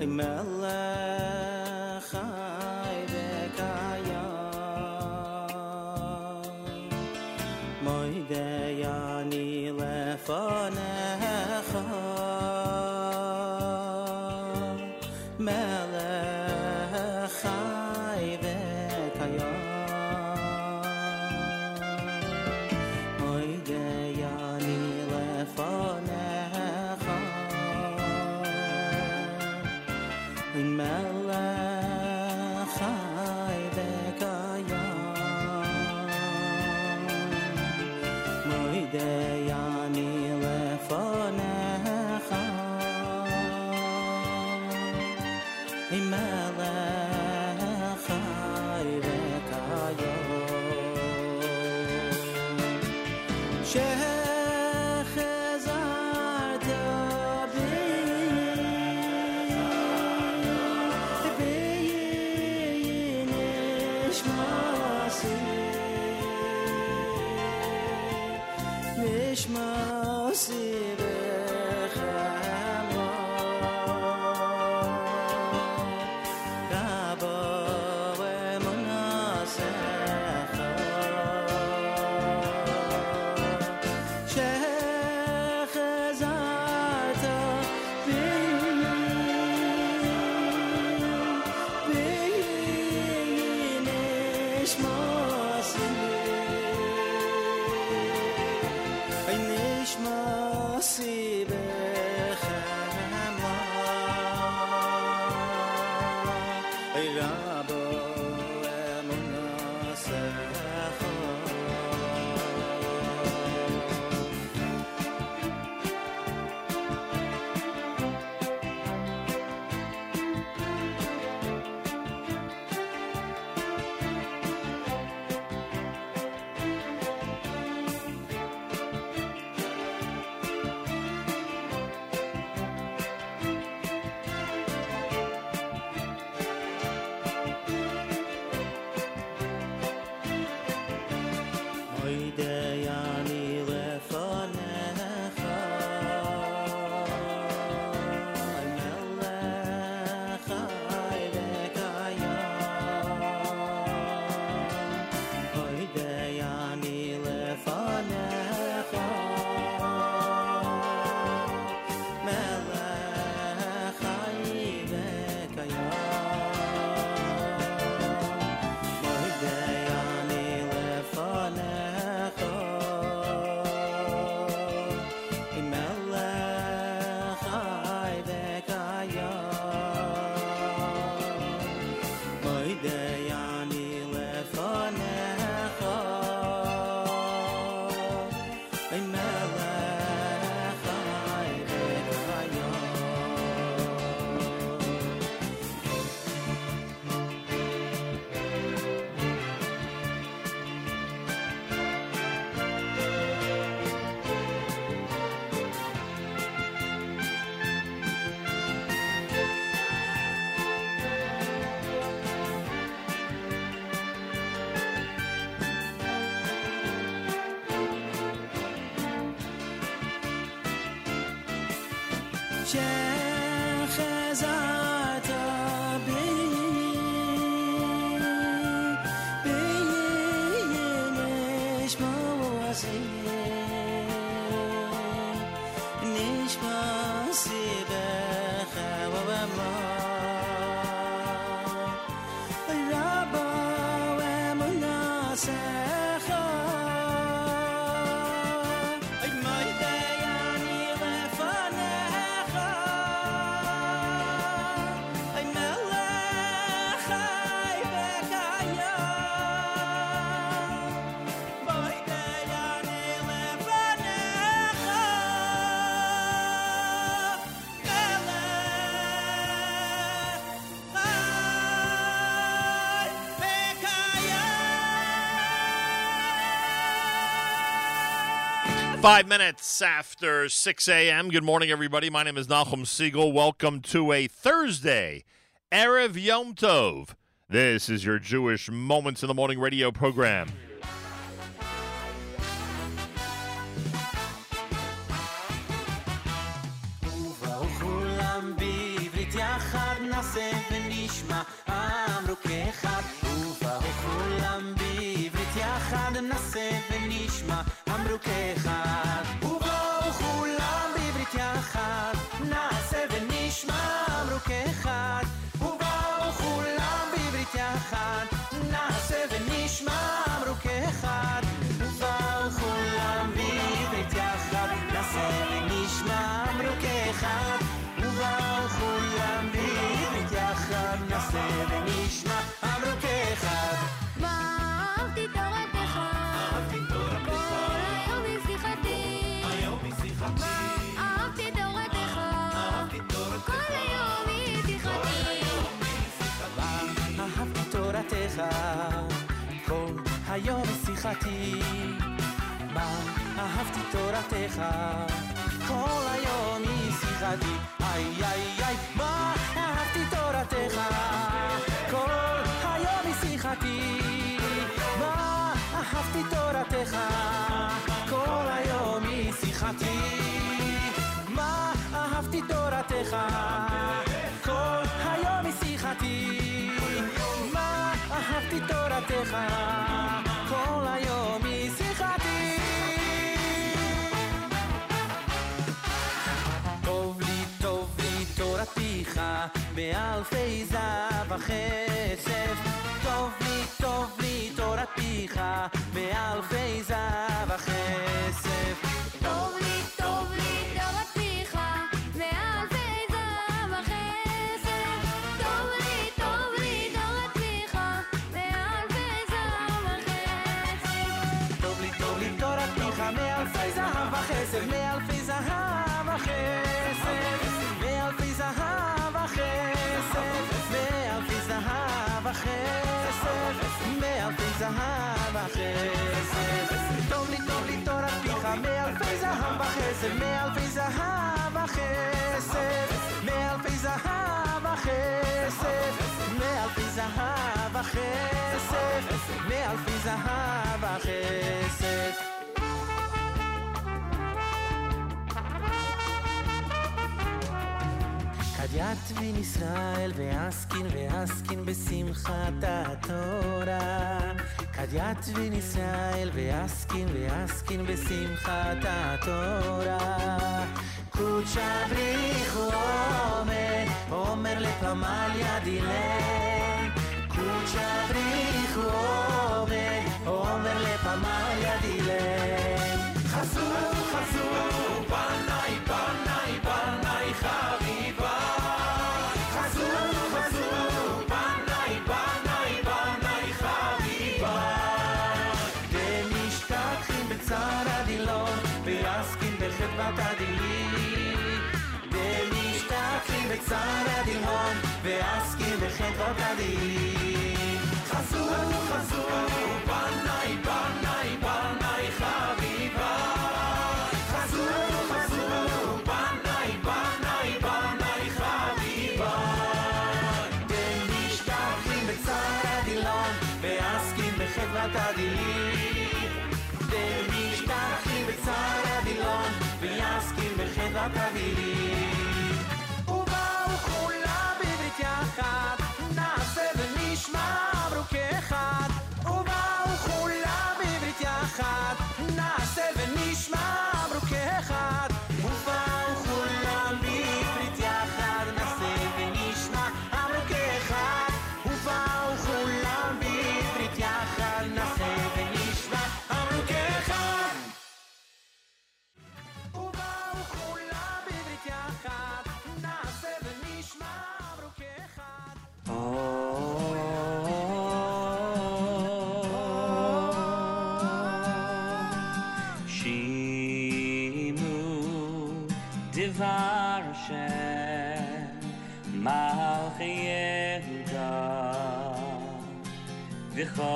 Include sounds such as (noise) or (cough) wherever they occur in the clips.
Amen. Five minutes after 6 a.m. Good morning, everybody. My name is Nachum Segal. Welcome to a Thursday, Erev Yom Tov. This is your Jewish Moments in the Morning radio program. queja. שמחתי, מה אהבתי תורתך, כל היום היא שיחתי, איי איי איי, מה אהבתי תורתך, כל היום היא שיחתי, מה אהבתי תורתך, כל היום היא שיחתי, מה אהבתי תורתך, כל היום היא שיחתי, מה אהבתי תורתך? באלפי זהב וכסף. טוב לי, טוב לי תורתך, באלפי זהב וכסף. אלפי זהב וחסד. יד בן ישראל ועסקין ועסקין בשמחת התורה. כד יד בן ישראל ועסקין ועסקין בשמחת התורה. קודשא בריך הוא אומר, אומר לפמל יד הלל. קודשא בריך come, come le pamaglia di lei. Hasura.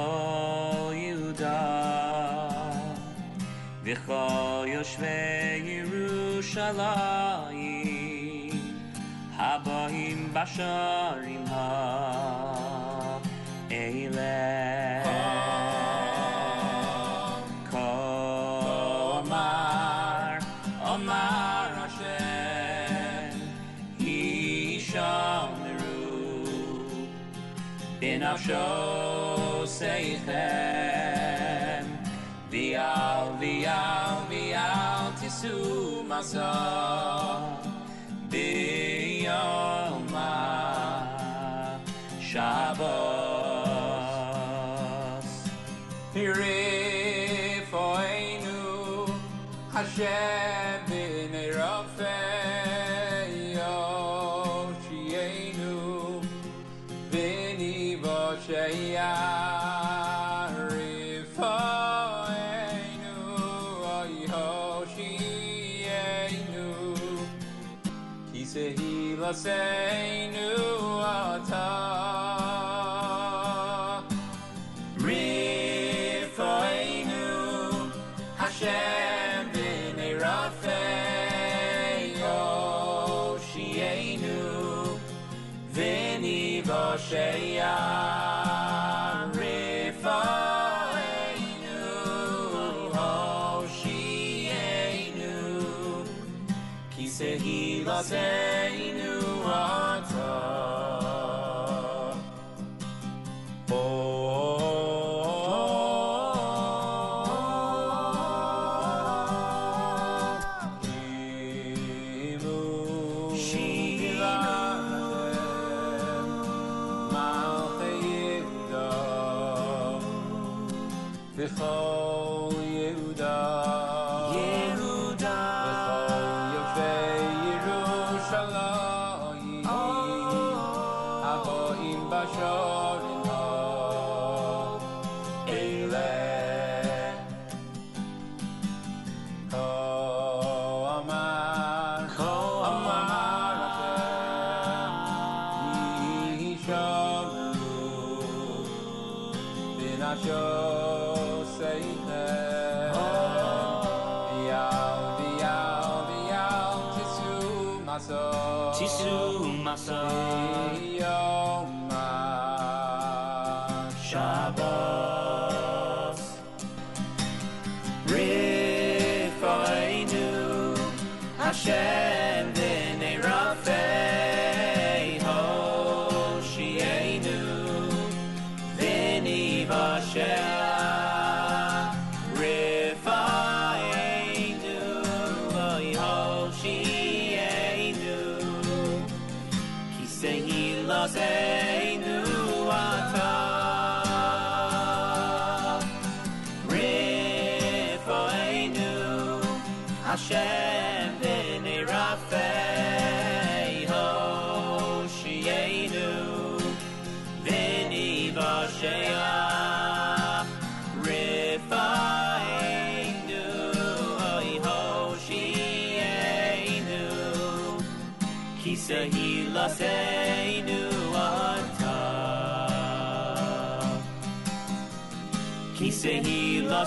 all Yudah, v'chol yoshvei Yerushalayim, habayim basharim ha. show Seichen. Vial, vial, vial, tisuma só. Biyoma, Shabbos. Pirei, Hashem. Say.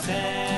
ten.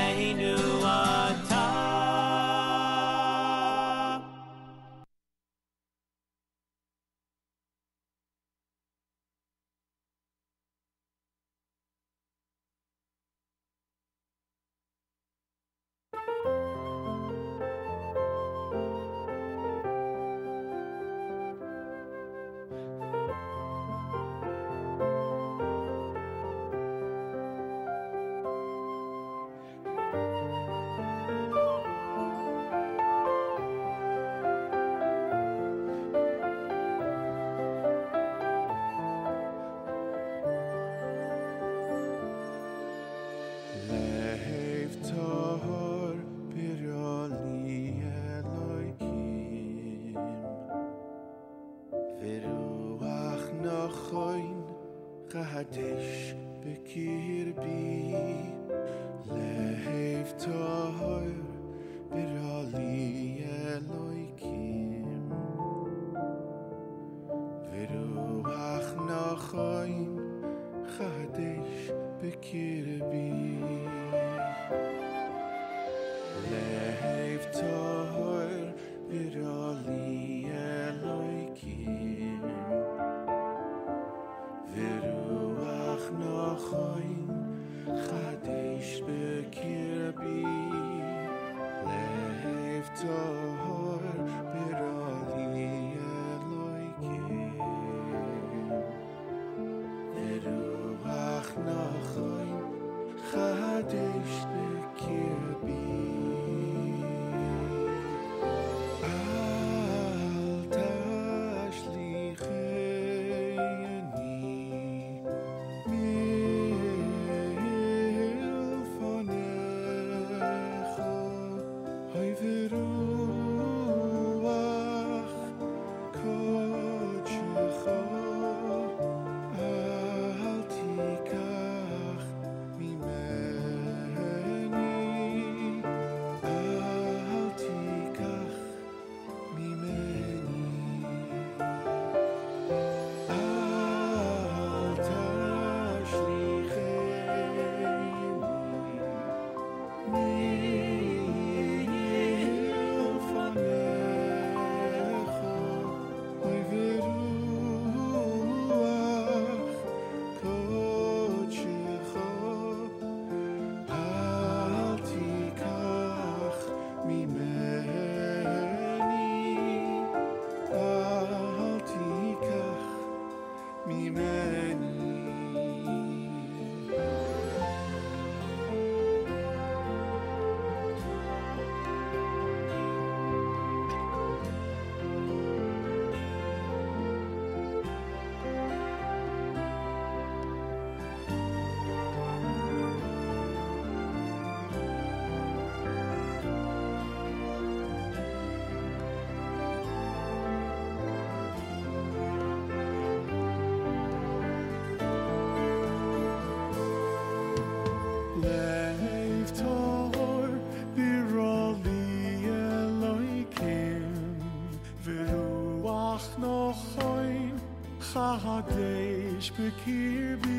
Bekirbi Lev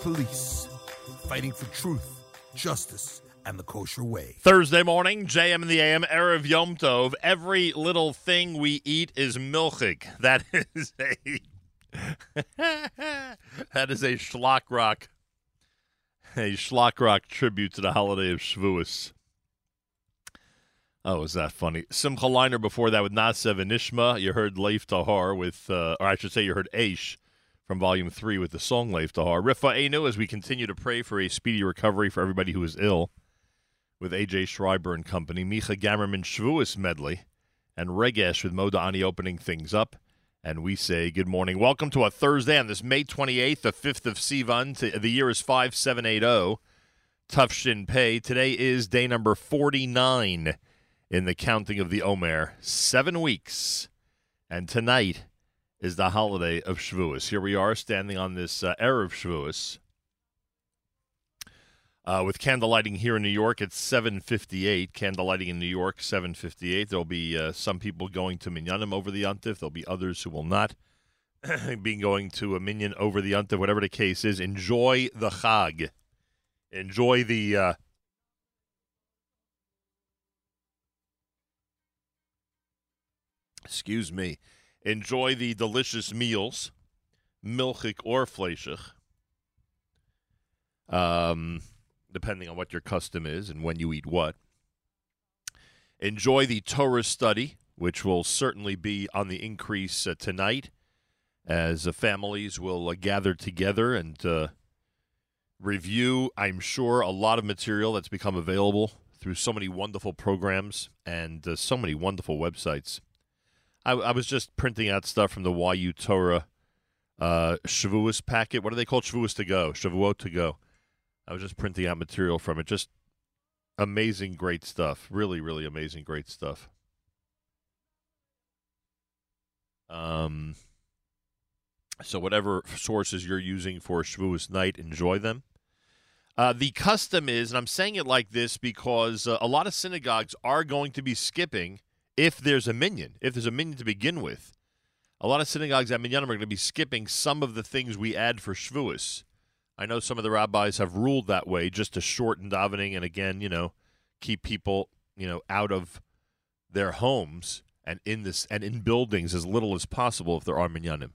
police, fighting for truth, justice, and the kosher way. Thursday morning, JM and the AM, Erev Yom Tov. Every little thing we eat is milchig. (laughs) That is a (laughs) that is a Shlock Rock, a Shlock Rock tribute to the holiday of Shavuos. Oh, is that funny? Simcha Leiner before that with Nasev and Ishma. You heard Lev Tahor with, uh, or I should say, you heard Aish from Volume 3 with the song Lev Tahor. Rifa'enu, as we continue to pray for a speedy recovery for everybody who is ill, with A.J. Schreiber and company, Micha Gamerman Shavuos medley, and Regesh with Modani opening things up. And we say good morning. Welcome to a Thursday on this May 28th, the 5th of Sivan. The year is 5780. Taf Shin Pei. Today is day number 49 in the counting of the Omer. Seven weeks. And tonight is the holiday of Shavuos. Here we are standing on this uh, Erev Shavuos. Uh, with candle lighting here in New York, it's 7:58. Candle lighting in New York, 7:58. There'll be uh, some people going to Minyanim over the Yontif. There'll be others who will not (coughs) be going to a Minyan over the Yontif. Whatever the case is, enjoy the Chag. Enjoy the. Uh, excuse me. Enjoy the delicious meals, milchik or fleischig. Um, depending on what your custom is and when you eat what. Enjoy the Torah study, which will certainly be on the increase uh, tonight as uh, families will uh, gather together and uh, review, I'm sure, a lot of material that's become available through so many wonderful programs and uh, so many wonderful websites. I, I was just printing out stuff from the YU Torah uh, Shavuos packet. What do they call Shavuos to go? Shavuot to go. I was just printing out material from it. Just amazing, great stuff. Really, really amazing, great stuff. Um, so whatever sources you're using for Shavuos night, enjoy them. Uh, the custom is, and I'm saying it like this because uh, a lot of synagogues are going to be skipping if there's a minyan, if there's a minyan to begin with. A lot of synagogues at minyanim are going to be skipping some of the things we add for Shavuos. I know some of the rabbis have ruled that way just to shorten davening and again, you know, keep people, you know, out of their homes and in this and in buildings as little as possible if there are minyanim.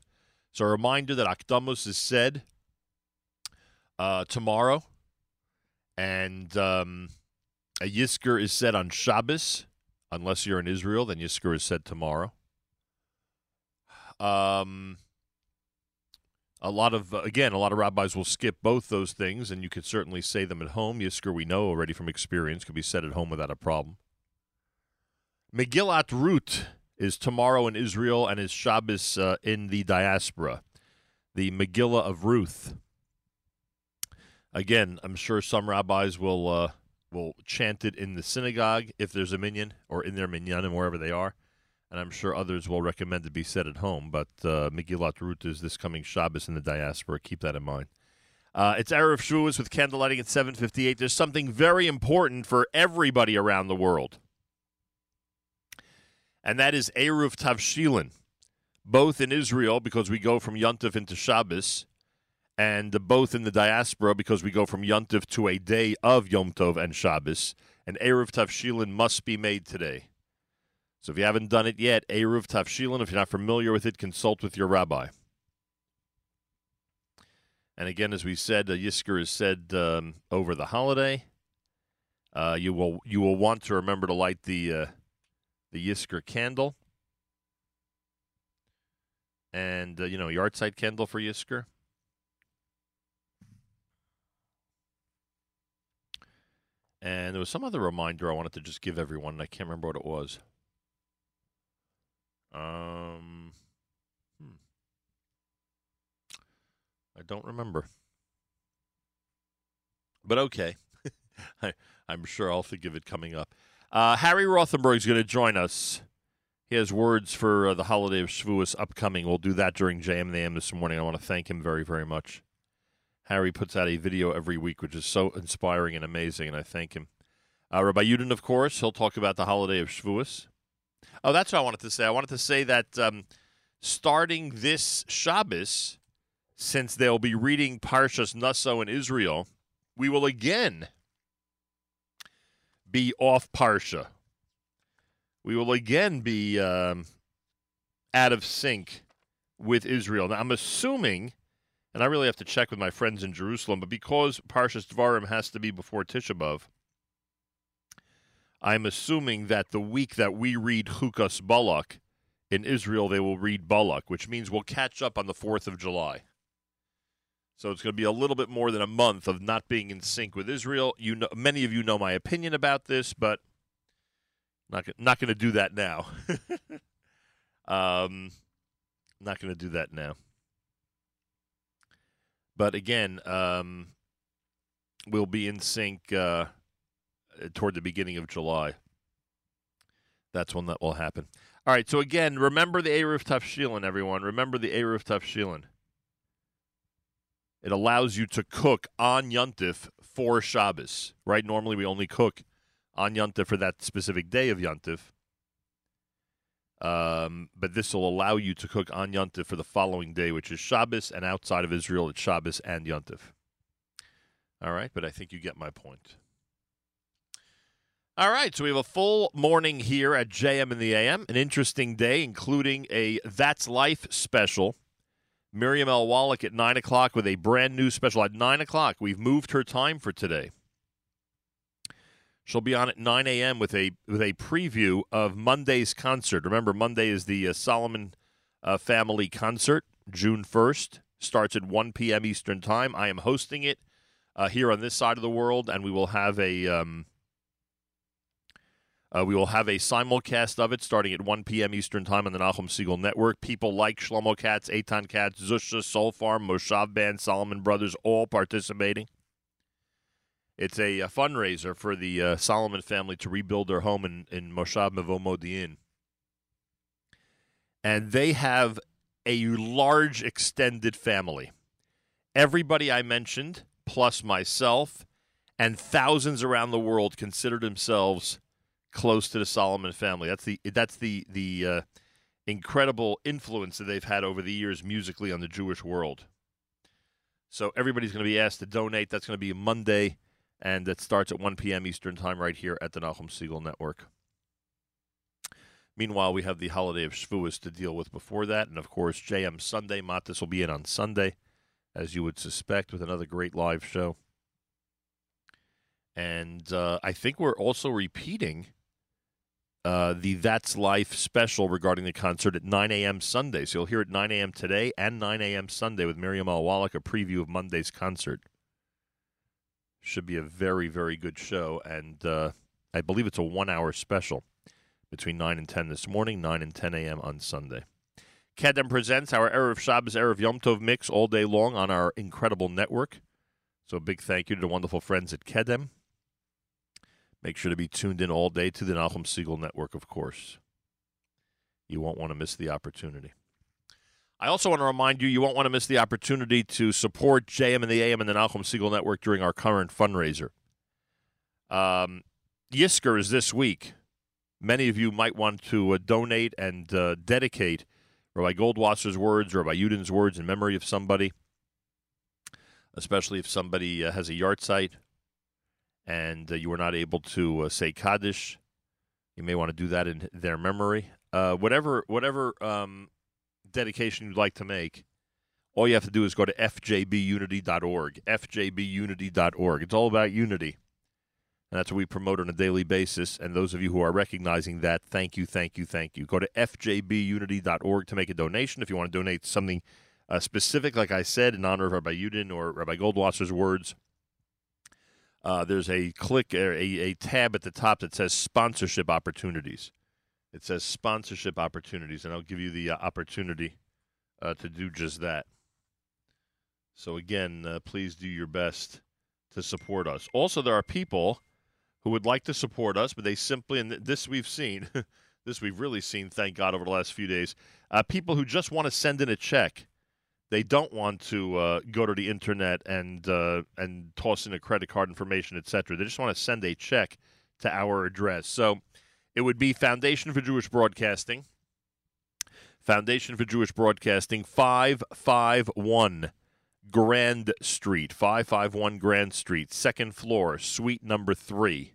So a reminder that Akdamos is said uh, tomorrow, and um, a Yisker is said on Shabbos. Unless you're in Israel, then Yisker is said tomorrow. Um, a lot of again, a lot of rabbis will skip both those things, and you could certainly say them at home. Yisker, we know already from experience, could be said at home without a problem. Megillat Rut is tomorrow in Israel and is Shabbos uh, in the diaspora. The Megillah of Ruth. Again, I'm sure some rabbis will uh, will chant it in the synagogue if there's a minyan, or in their minyanim wherever they are and I'm sure others will recommend it be said at home. But uh, Megillat Ruth is this coming Shabbos in the diaspora. Keep that in mind. Uh, it's Erev Shavuos with candle lighting at 7:58. There's something very important for everybody around the world, and that is Eruv Tavshilin, both in Israel because we go from Yontif into Shabbos, and both in the diaspora because we go from Yontif to a day of Yom Tov and Shabbos. And Eruv Tavshilin must be made today. So if you haven't done it yet, Eruv Tavshilin, if you're not familiar with it, consult with your rabbi. And again, as we said, uh, Yisker is said um, over the holiday. Uh, you will you will want to remember to light the uh, the Yisker candle, and uh, you know yahrzeit candle for Yisker. And there was some other reminder I wanted to just give everyone, and I can't remember what it was. Um, hmm. I don't remember. But okay. (laughs) I, I'm sure I'll of it coming up. Uh, Harry is going to join us. He has words for uh, the holiday of Shavuos upcoming. We'll do that during JM the AM this morning. I want to thank him very, very much. Harry puts out a video every week, which is so inspiring and amazing, and I thank him. Uh, Rabbi Yudin, of course, he'll talk about the holiday of Shavuos. Oh, that's what I wanted to say. I wanted to say that um, starting this Shabbos, since they'll be reading Parshas Naso in Israel, we will again be off Parsha. We will again be um, out of sync with Israel. Now, I'm assuming, and I really have to check with my friends in Jerusalem, but because Parshas Dvarim has to be before Tisha B'Av, I'm assuming that the week that we read Chukas Balak in Israel, they will read Balak, which means we'll catch up on the 4th of July. So it's going to be a little bit more than a month of not being in sync with Israel. You know, many of you know my opinion about this, but not not going to do that now. (laughs) um, not going to do that now. But again, um, we'll be in sync uh, toward the beginning of July. That's when that will happen. All right. So again, remember the Eruv Tavshilin, everyone. Remember the Eruv Tavshilin. It allows you to cook on Yuntif for Shabbos, right? Normally we only cook on Yuntif for that specific day of Yuntif. Um, but this will allow you to cook on Yontif for the following day, which is Shabbos, and outside of Israel, it's Shabbos and Yontif. All right, but I think you get my point. All right, so we have a full morning here at JM in the AM, an interesting day, including a That's Life special. Miriam L. Wallach at 9 o'clock with a brand new special at 9 o'clock. We've moved her time for today. She'll be on at 9 a.m. with a with a preview of Monday's concert. Remember, Monday is the uh, Solomon uh, Family Concert, June 1st. Starts at 1 p.m. Eastern Time. I am hosting it uh, here on this side of the world, and we will have a um, uh, we will have a simulcast of it starting at 1 p.m. Eastern Time on the Nachum Segal Network. People like Shlomo Katz, Eitan Katz, Zusha, Soul Farm, Moshav Band, Solomon Brothers, all participating. It's a, a fundraiser for the uh, Solomon family to rebuild their home in, in Moshav Mevo Modi'in. And they have a large extended family. Everybody I mentioned, plus myself, and thousands around the world consider themselves close to the Solomon family. That's the that's the the uh, incredible influence that they've had over the years musically on the Jewish world. So everybody's going to be asked to donate. That's going to be Monday, and it starts at 1 p.m. Eastern Time right here at the Nachum Segal Network. Meanwhile, we have the holiday of Shavuos to deal with before that, and of course, JM Sunday. Matis will be in on Sunday, as you would suspect, with another great live show. And uh, I think we're also repeating uh, the That's Life special regarding the concert at 9 a.m. Sunday. So you'll hear it 9 a.m. today and 9 a.m. Sunday with Miriam L. Wallach, a preview of Monday's concert. Should be a very, very good show. And uh, I believe it's a one hour special between 9 and 10 this morning, 9 and 10 a.m. on Sunday. Kedem presents our Erev Shabbos, Erev Yom Tov mix all day long on our incredible network. So a big thank you to the wonderful friends at Kedem. Make sure to be tuned in all day to the Nachum Segal Network, of course. You won't want to miss the opportunity. I also want to remind you, you won't want to miss the opportunity to support JM and the AM and the Nachum Segal Network during our current fundraiser. Um, Yisker is this week. Many of you might want to uh, donate and uh, dedicate Rabbi Goldwasser's words, Rabbi Yudin's words in memory of somebody, especially if somebody uh, has a yahrzeit and uh, you were not able to uh, say Kaddish. You may want to do that in their memory. Uh, whatever whatever um, dedication you'd like to make, all you have to do is go to fjbunity.org. fjbunity.org. It's all about unity. And that's what we promote on a daily basis. And those of you who are recognizing that, thank you, thank you, thank you. Go to fjbunity.org to make a donation if you want to donate something uh, specific, like I said, in honor of Rabbi Yudin or Rabbi Goldwasser's words. Uh, there's a click, a, a tab at the top that says sponsorship opportunities. It says sponsorship opportunities, and I'll give you the uh, opportunity uh, to do just that. So, again, uh, please do your best to support us. Also, there are people who would like to support us, but they simply, and this we've seen, (laughs) this we've really seen, thank God, over the last few days, uh, people who just want to send in a check. They don't want to uh, go to the internet and and toss in a credit card information, etc. They just want to send a check to our address. So it would be Foundation for Jewish Broadcasting, Foundation for Jewish Broadcasting, five five one Grand Street, five five one Grand Street, second floor, suite number three,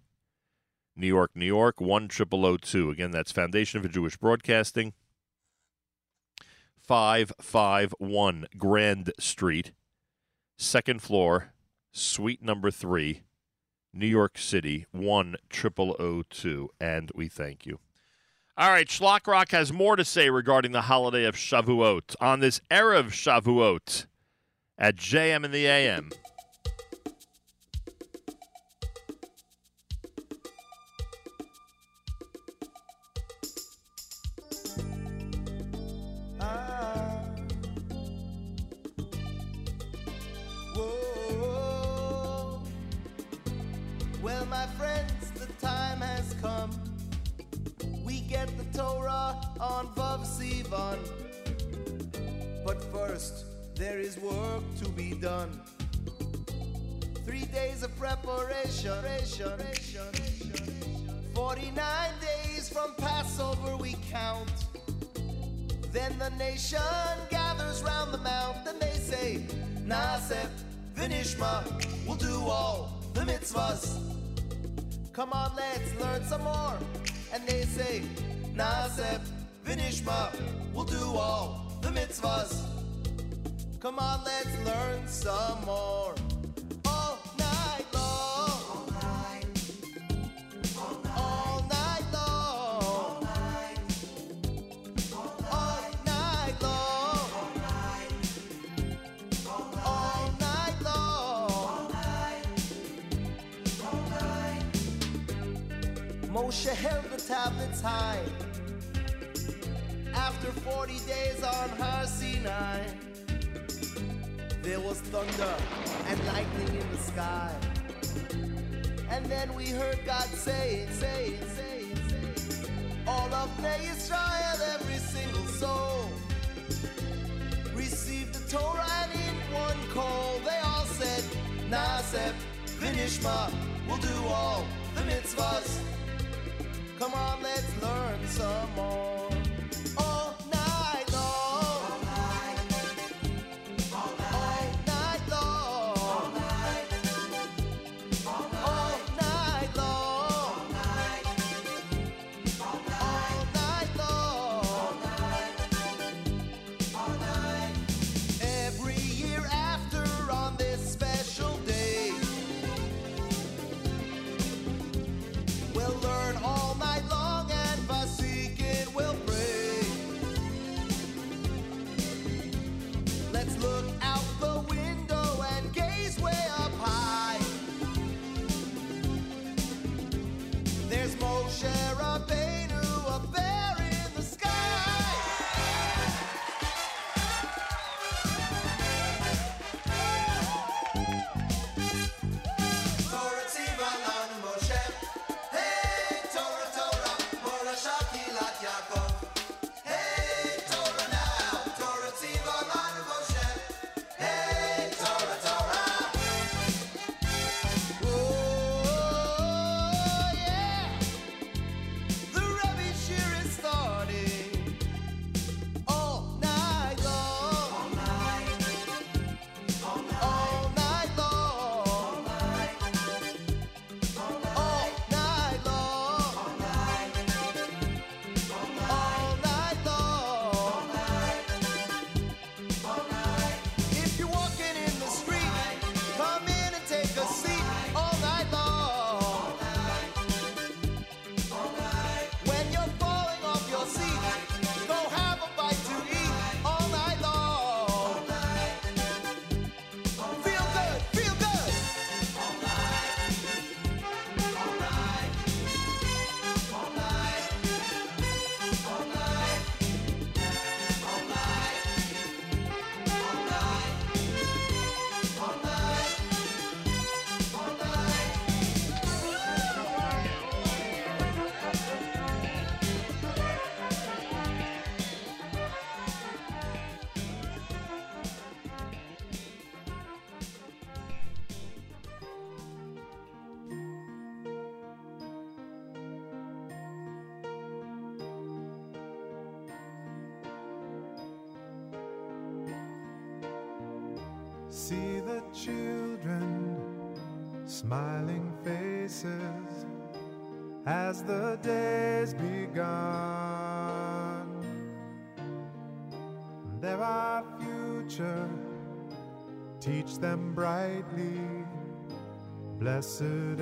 New York, New York, one triple o two. Again, that's Foundation for Jewish Broadcasting. 551 Grand Street, second floor, suite number three, New York City, 10002. And we thank you. All right, Shlock Rock has more to say regarding the holiday of Shavuot on this Erev Shavuot at JM in the AM. On Vav Sivan. But first, there is work to be done. Three days of preparation. 49 days from Passover we count. Then the nation gathers round the mount and they say, Nasef, Vinishma, we'll do all the mitzvahs. Come on, let's learn some more. And they say, Nasef, Vinishma, we'll do all the mitzvahs. Come on, let's learn some more. All night long. All night. All night long. All night. All night. All night. Moshe held the tablets high. After 40 days on Har Sinai, there was thunder and lightning in the sky. And then we heard God say, say, say, say, all of Bnei Israel, every single soul, received the Torah and in one call they all said, Nasef, Vinishma, we'll do all the mitzvahs. Come on, let's learn some more. Teach them brightly, blessed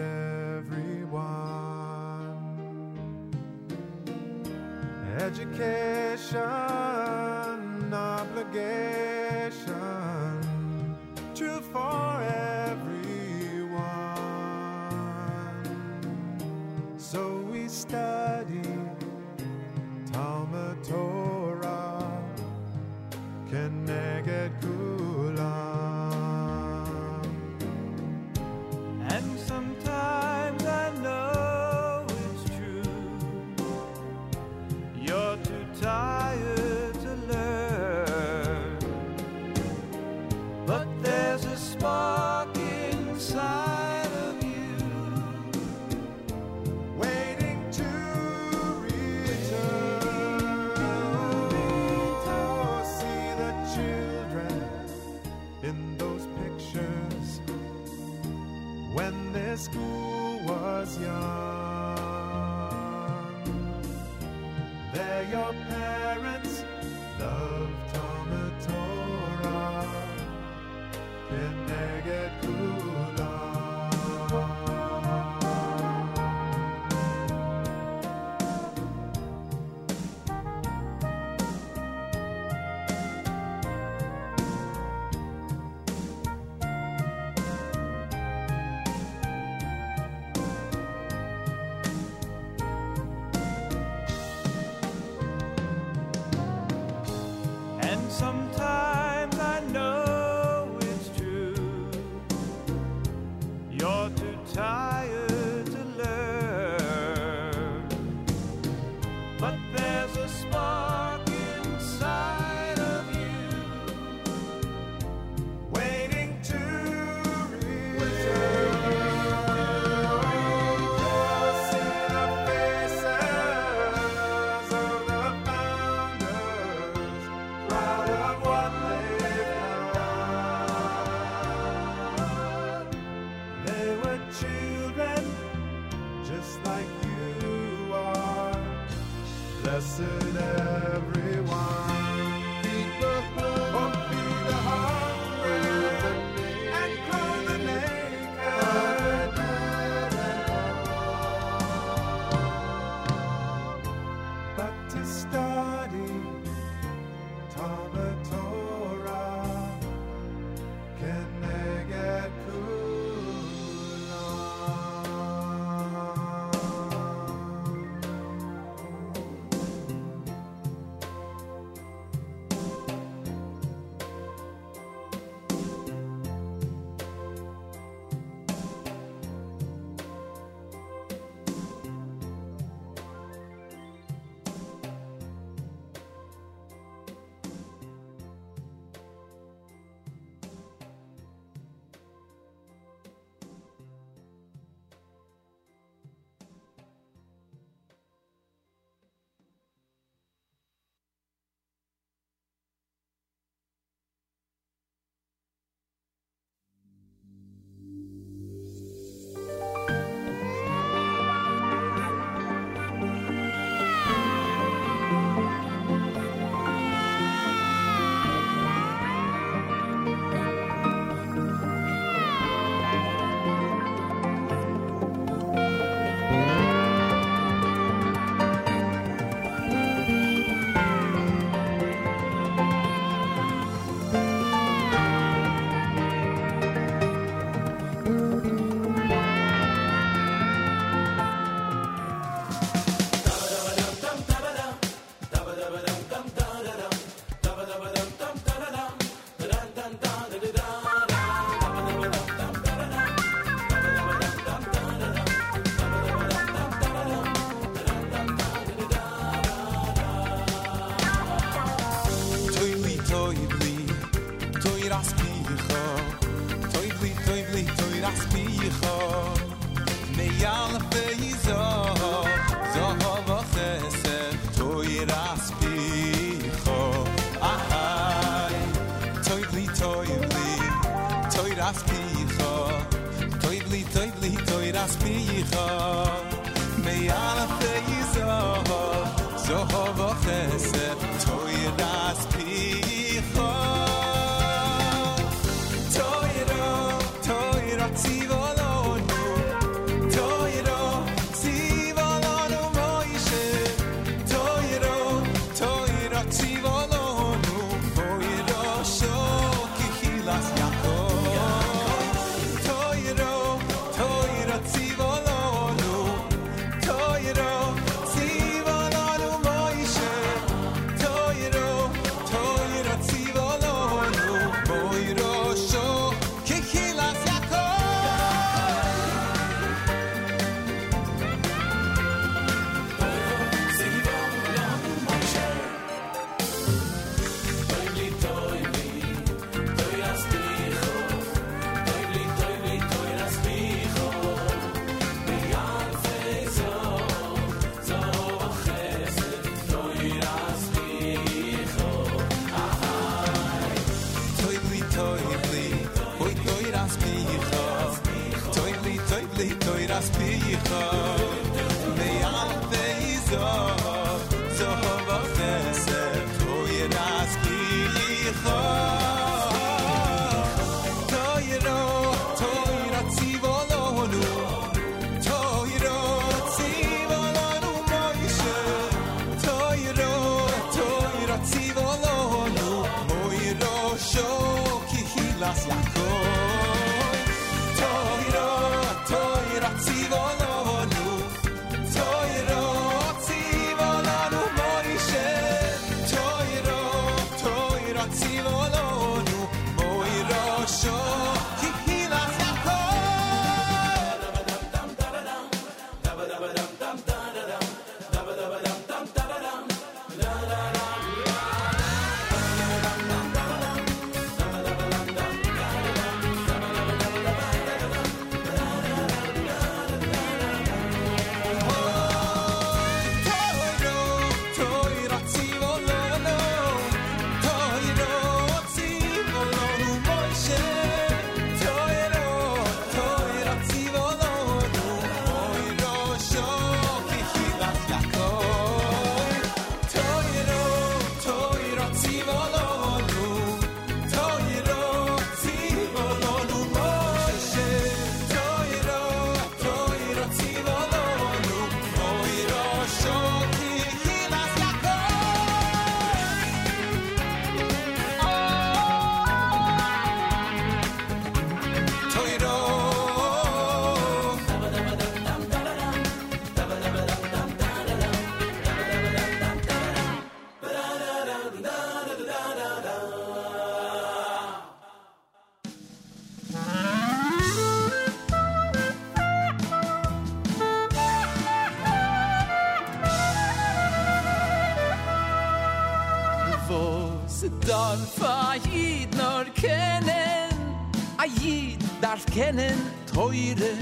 sweetest.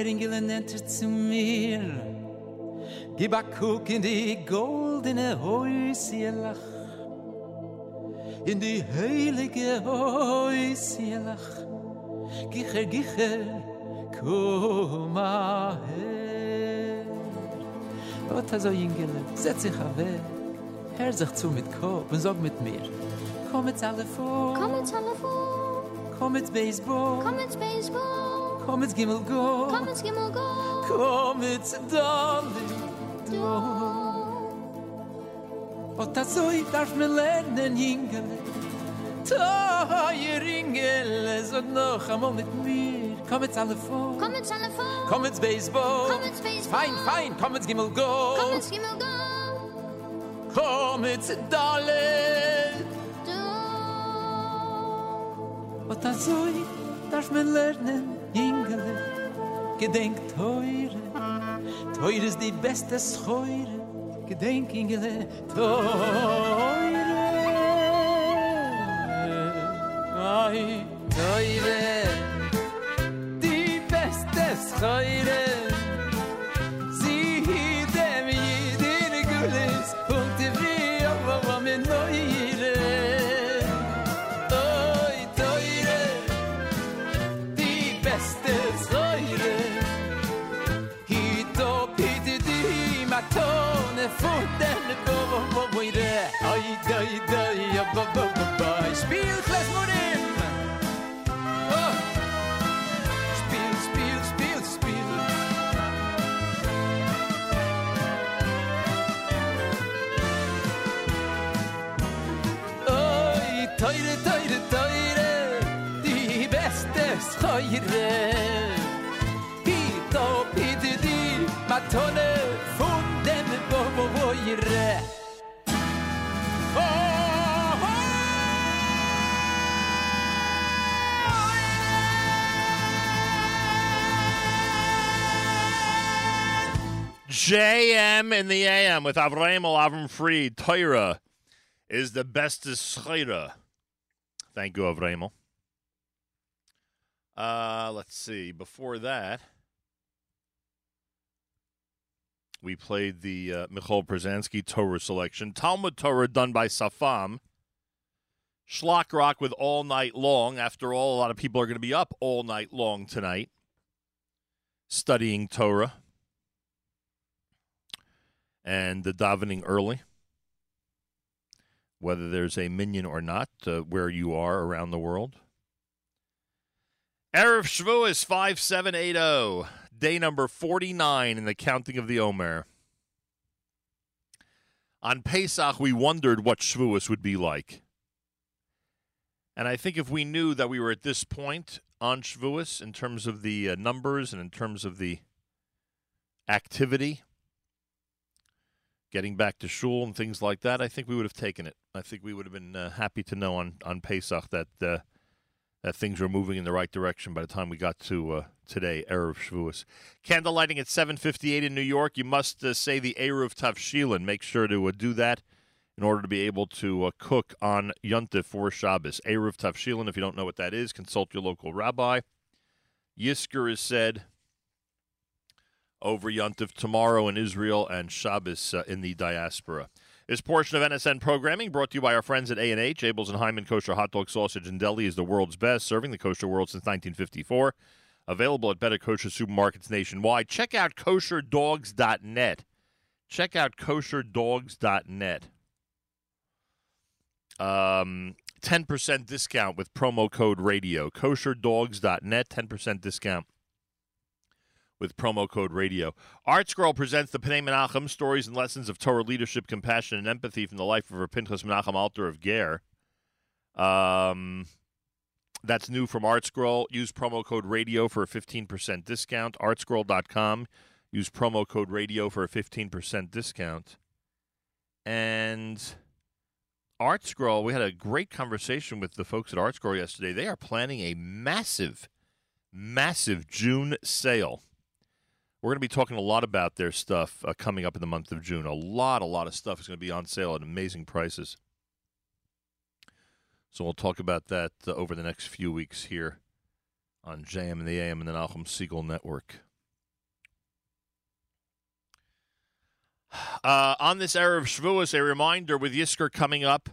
der Engel entert zu mir. Gib a Kuck in die goldene Häusielach, in die heilige Häusielach. Giche, giche, komm a her. Ota so Engel, setz sich a weg, hör sich zu mit Kopf und sag mit mir, komm jetzt alle vor. Komm jetzt alle vor. Komm jetzt Baseball. Komm jetzt Baseball. Komm ins Gimmel Go. komm ins Gimmel Go. Komm ins Dolly. Und das so ich darf mir lernen, Ingele. Teuer Ingele, sag noch einmal mit mir. Komm ins Telefon. Komm ins Telefon, Komm ins Baseball. komm ins Baseball, Fein, fein, komm ins Gimmel Go. komm ins Gimmel Go. Komm ins Dolly. Und das so ich darf mir lernen, Ingele. Gedenk teure. Teure ist die beste Scheure. Gedenk, Ingele, teure. Ai, teure. Die beste Scheure. Matone funden bo bo ide. Ai dai dai ja ba ba ba ba. Spiel Klas Morim. Oh. Spiel spiel spiel spiel. Oi, teure, teure, teure, die beste Scheure. JM in the AM with Avraham Avram Fried. Torah is the bestest schreira. Thank you, Avraham. Uh, let's see. Before that, we played the uh, Michal Przanski Torah selection. Talmud Torah done by Safam. Shlock Rock with All Night Long. After all, a lot of people are going to be up all night long tonight studying Torah and the davening early, whether there's a minyan or not, uh, where you are around the world. Erev Shavuos 5780, day number 49 in the counting of the Omer. On Pesach, we wondered what Shavuos would be like. And I think if we knew that we were at this point on Shavuos in terms of the uh, numbers and in terms of the activity, getting back to shul and things like that, I think we would have taken it. I think we would have been uh, happy to know on on Pesach that uh, that things were moving in the right direction by the time we got to uh, today, erev Shavuos. Candle lighting at 7:58 in New York. You must uh, say the erev Tavshilin. Make sure to uh, do that in order to be able to uh, cook on Yontif for Shabbos. erev Tavshilin. If you don't know what that is, consult your local rabbi. Yisker is said over Yontif tomorrow in Israel and Shabbos uh, in the diaspora. This portion of NSN programming brought to you by our friends at A&H. Abeles and Heymann Kosher Hot Dog Sausage and Deli is the world's best, serving the kosher world since 1954. Available at better kosher supermarkets nationwide. Check out kosherdogs.net. Check out kosherdogs.net. Um, 10% discount with promo code radio. Kosherdogs.net, 10% discount with promo code radio. Art Scroll presents the Pnei Menachem stories and lessons of Torah leadership, compassion, and empathy from the life of Rav Pinchas Menachem Alter of Ger. Um, that's new from Art Scroll. Use promo code radio for a 15% discount. Artscroll.com. Use promo code radio for a 15% discount. And Art Scroll, we had a great conversation with the folks at Art Scroll yesterday. They are planning a massive, massive June sale. We're going to be talking a lot about their stuff uh, coming up in the month of June. A lot, a lot of stuff is going to be on sale at amazing prices. So we'll talk about that uh, over the next few weeks here on JM and the AM and the Nachum Segal Network. (sighs) Uh, on this era of Shavuos, a reminder with Yisker coming up,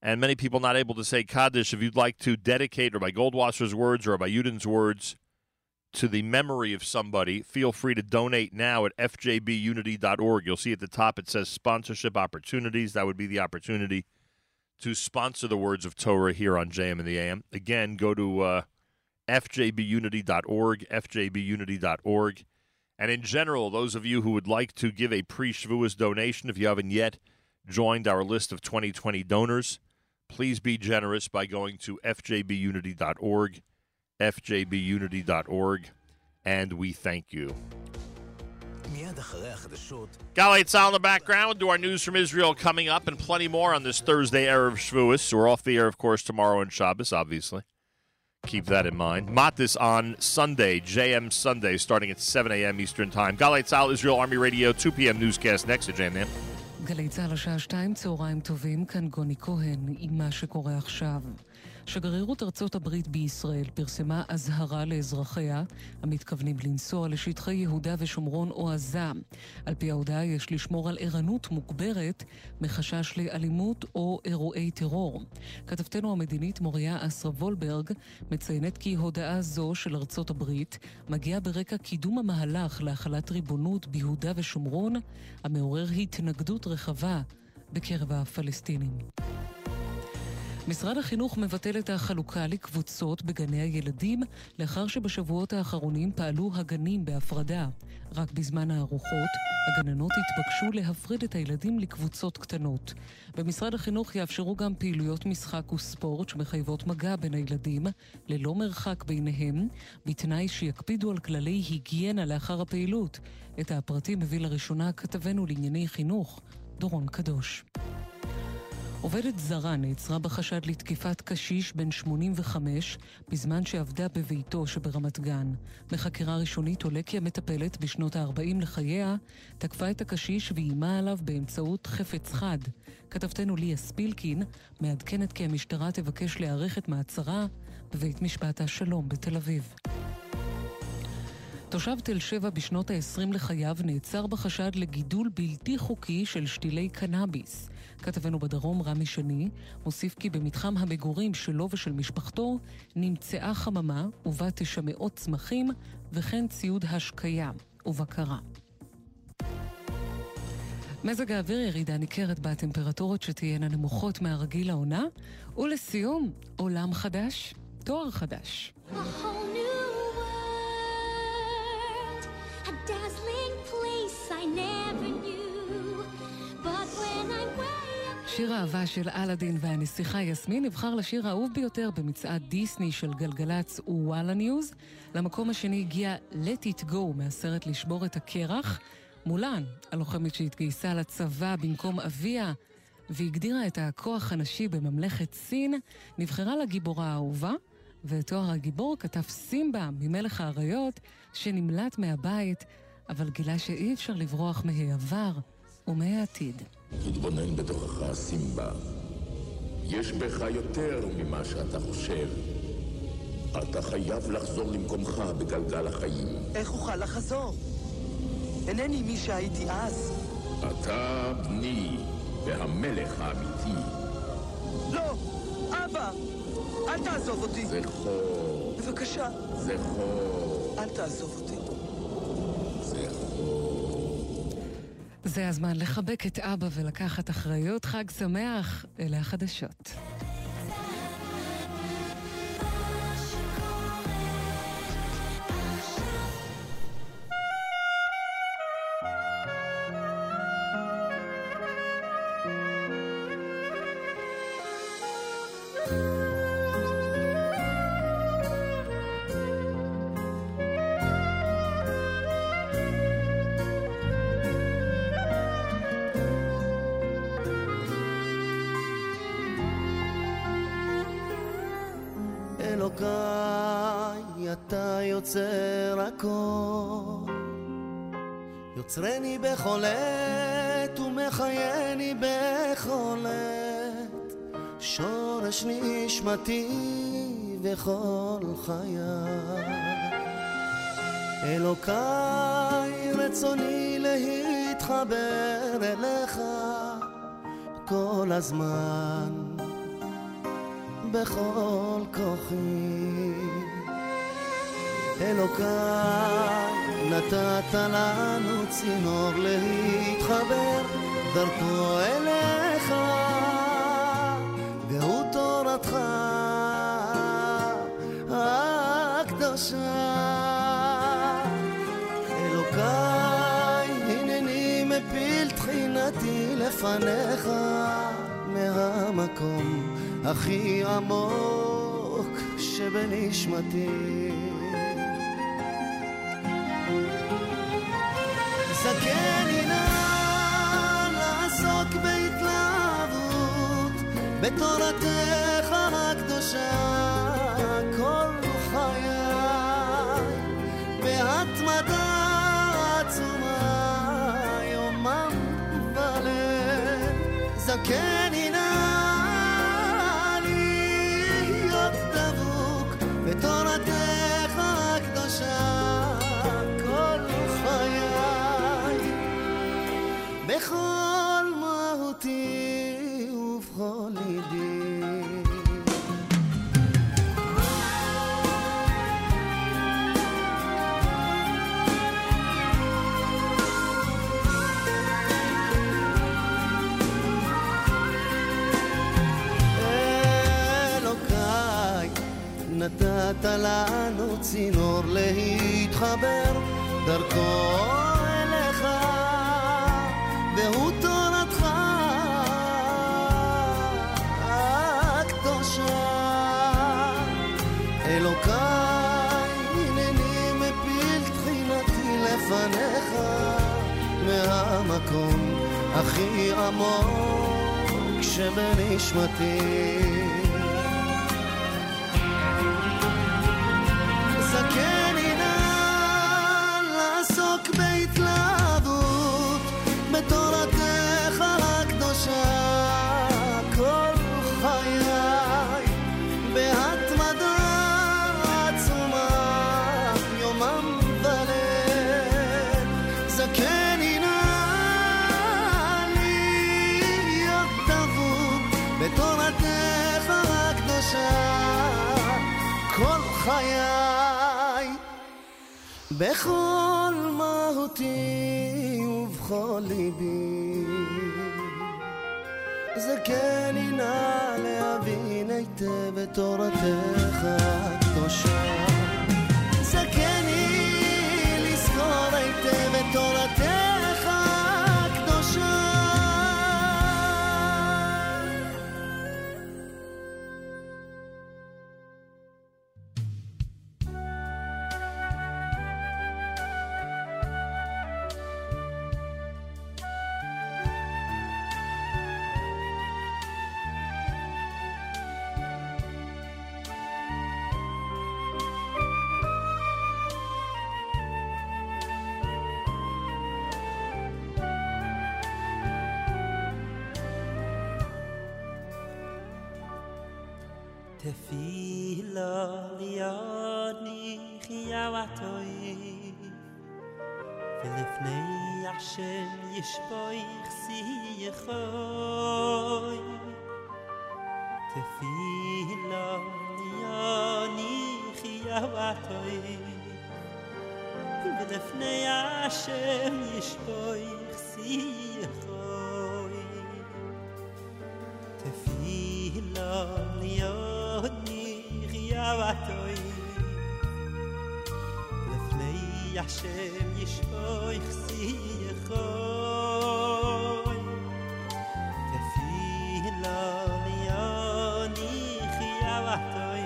and many people not able to say Kaddish, if you'd like to dedicate, or by Goldwasser's words, or by Yudin's words, to the memory of somebody, feel free to donate now at fjbunity.org. You'll see at the top it says sponsorship opportunities. That would be the opportunity to sponsor the words of Torah here on JM and the AM. Again, go to uh, fjbunity.org, fjbunity.org. And in general, those of you who would like to give a pre Shavuos donation, if you haven't yet joined our list of 2020 donors, please be generous by going to fjbunity.org, fjbunity.org, and we thank you. Galei Tzahal in the background. We'll do our news from Israel coming up and plenty more on this Thursday, Erev Shavuos. We're off the air, of course, tomorrow and Shabbos, obviously. Keep that in mind. Matis on Sunday, JM Sunday, starting at 7 a.m. Eastern Time. Galei Tzahal, Israel Army Radio, 2 p.m. newscast next to JM. גלי צה"ל השעה 2, צהריים טובים, כאן גוני כהן, עם מה שקורה עכשיו. שגרירות ארצות הברית בישראל פרסמה אזהרה לאזרחיה המתכוונים לנסוע לשטחי יהודה ושומרון או עזה. על פי ההודעה יש לשמור על ערנות מוגברת מחשש לאלימות או אירועי טרור. כתבתנו המדינית מוריה אסרה וולברג מציינת כי הודעה זו של ארצות הברית מגיעה ברקע קידום המהלך להחלת ריבונות ביהודה ושומרון, המעורר התנגדות רחבה בקרב הפלסטינים. משרד החינוך מבטל את החלוקה לקבוצות בגני הילדים לאחר שבשבועות האחרונים פעלו הגנים בהפרדה. רק בזמן הארוחות, הגננות התבקשו להפריד את הילדים לקבוצות קטנות. במשרד החינוך יאפשרו גם פעילויות משחק וספורט שמחייבות מגע בין הילדים, ללא מרחק ביניהם, בתנאי שיקפידו על כללי היגיינה לאחר הפעילות. את הפרטים הביא לראשונה כתבנו לענייני חינוך, דורון קדוש. עובדת זרה נעצרה בחשד לתקיפת קשיש בן 85 בזמן שעבדה בביתו שברמת גן. מחקירה ראשונית עולה כי המטפלת בשנות ה-40 לחייה תקפה את הקשיש ואיימה עליו באמצעות חפץ חד. כתבתנו ליה ספילקין מעדכנת כי המשטרה תבקש להיערך את מעצרה בבית משפט השלום בתל אביב. תושב תל שבע בשנות ה-20 לחייו נעצר בחשד לגידול בלתי חוקי של שתילי קנאביס. כתבנו בדרום, רמי שני, מוסיף כי במתחם המגורים שלו ושל משפחתו נמצאה חממה ובה תשמעות צמחים וכן ציוד השקיה ובקרה. מזג האוויר ירידה ניכרת בטמפרטורות שתהיינה נמוכות מהרגיל לעונה, ולסיום, עולם חדש, תואר חדש. שיר האהבה של אלאדין והנסיכה יסמין נבחר לשיר האהוב ביותר במצעד דיסני של גלגלצ ווואלה ניוז. למקום השני הגיע Let It Go מהסרט לשבור את הקרח. מולן, הלוחמת שהתגייסה לצבא במקום אביה והגדירה את הכוח הנשי בממלכת סין, נבחרה לגיבורה האהובה, ואת תואר הגיבור כתב סימבה ממלך האריות, שנמלט מהבית, אבל גילה שאי אפשר לברוח מהעבר ומהעתיד. התבונן בתוכך, סימבה. יש בך יותר ממה שאתה חושב. אתה חייב לחזור למקומך בגלגל החיים. איך אוכל לחזור? אינני מי שהייתי אז. אתה בני והמלך האמיתי. לא! אבא! אל תעזוב אותי! זכור, בבקשה, זכור, אל תעזוב אותי. זה הזמן לחבק את אבא ולקחת אחריות. חג שמח, אלה החדשות. עת ומחייני בכל עת. שורש נשמתי וכל חיי. אלוקיי, רצוני להתחבר אליך כל הזמן. בכל כוחי. אלוקיי, נתת לנו צינור להתחבר דרכו אליך, והוא תורתך הקדושה. אלוקיי, הנני מפיל תחינתי לפניך מהמקום הכי עמוק שבנשמתי. זכני נא לעסוק בהתלהבות בתורתך הקדושה כל חיי. בהתמדה עצומה יומם וליל זכני לנו צינור להתחבר דרכו אליך, והוא תורתך הקדושה. אלוקיי, הנני מפיל תחינתי לפניך מהמקום הכי עמוק שבנשמתי. חיי. בכל מהותי ובכל ליבי. זכני נא להבין היטב את תורתך הקדושה. זכני לזכור היטב את תורתך די פילל יאני, איך ולפני השם די שיחוי. שיי, איך שפוי איך ולפני השם די שיחוי. לפני השם ישפוך שיחוי תפילה ליוני חייבתוי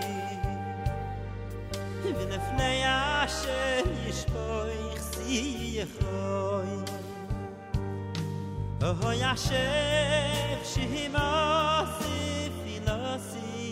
ולפני השם ישפוך שיחוי אוי השם שימוסי פילוסי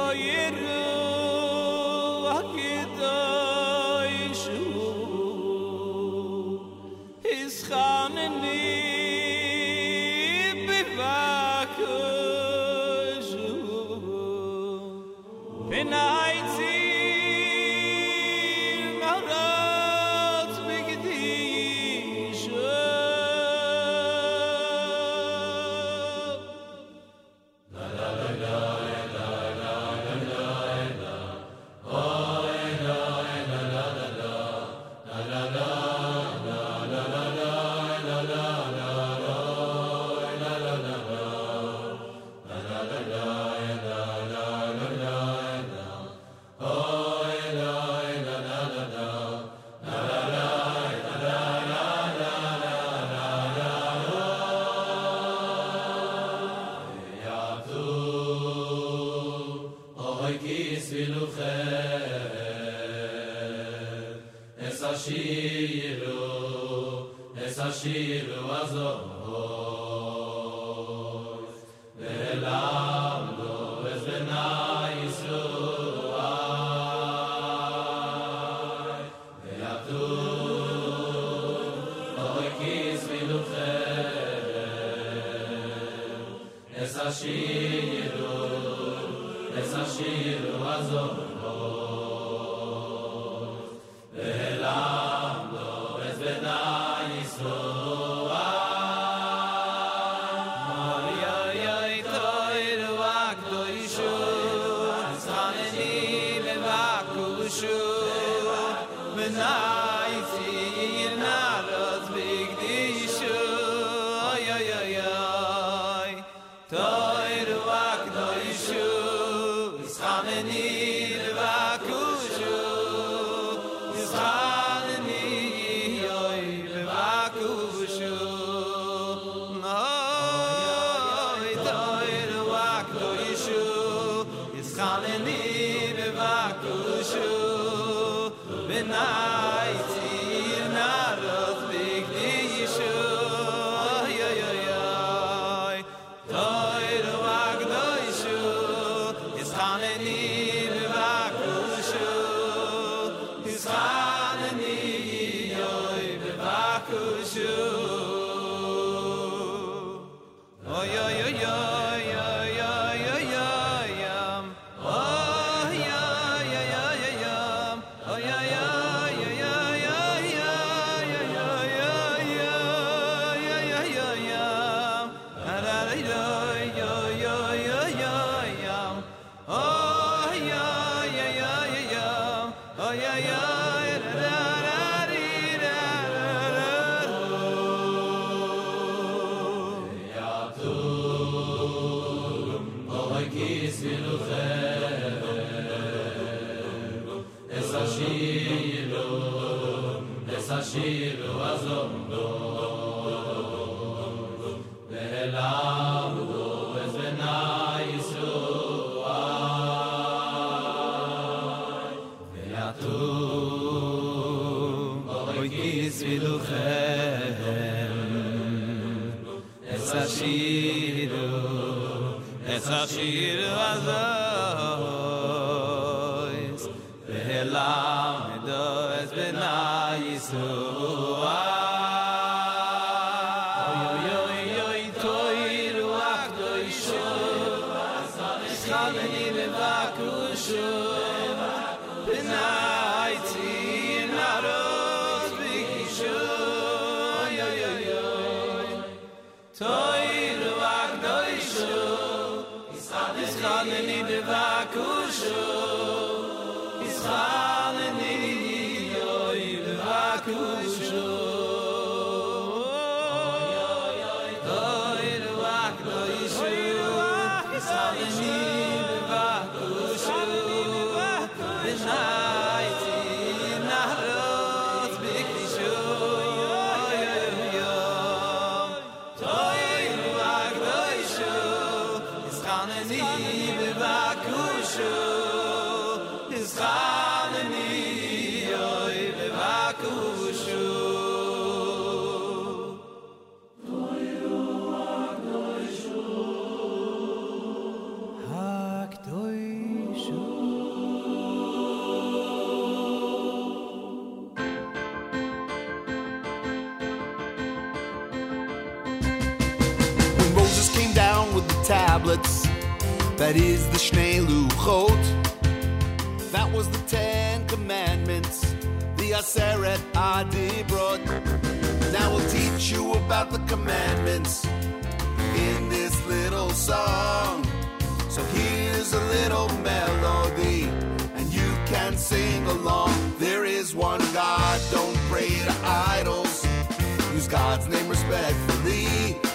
Oh, yeah.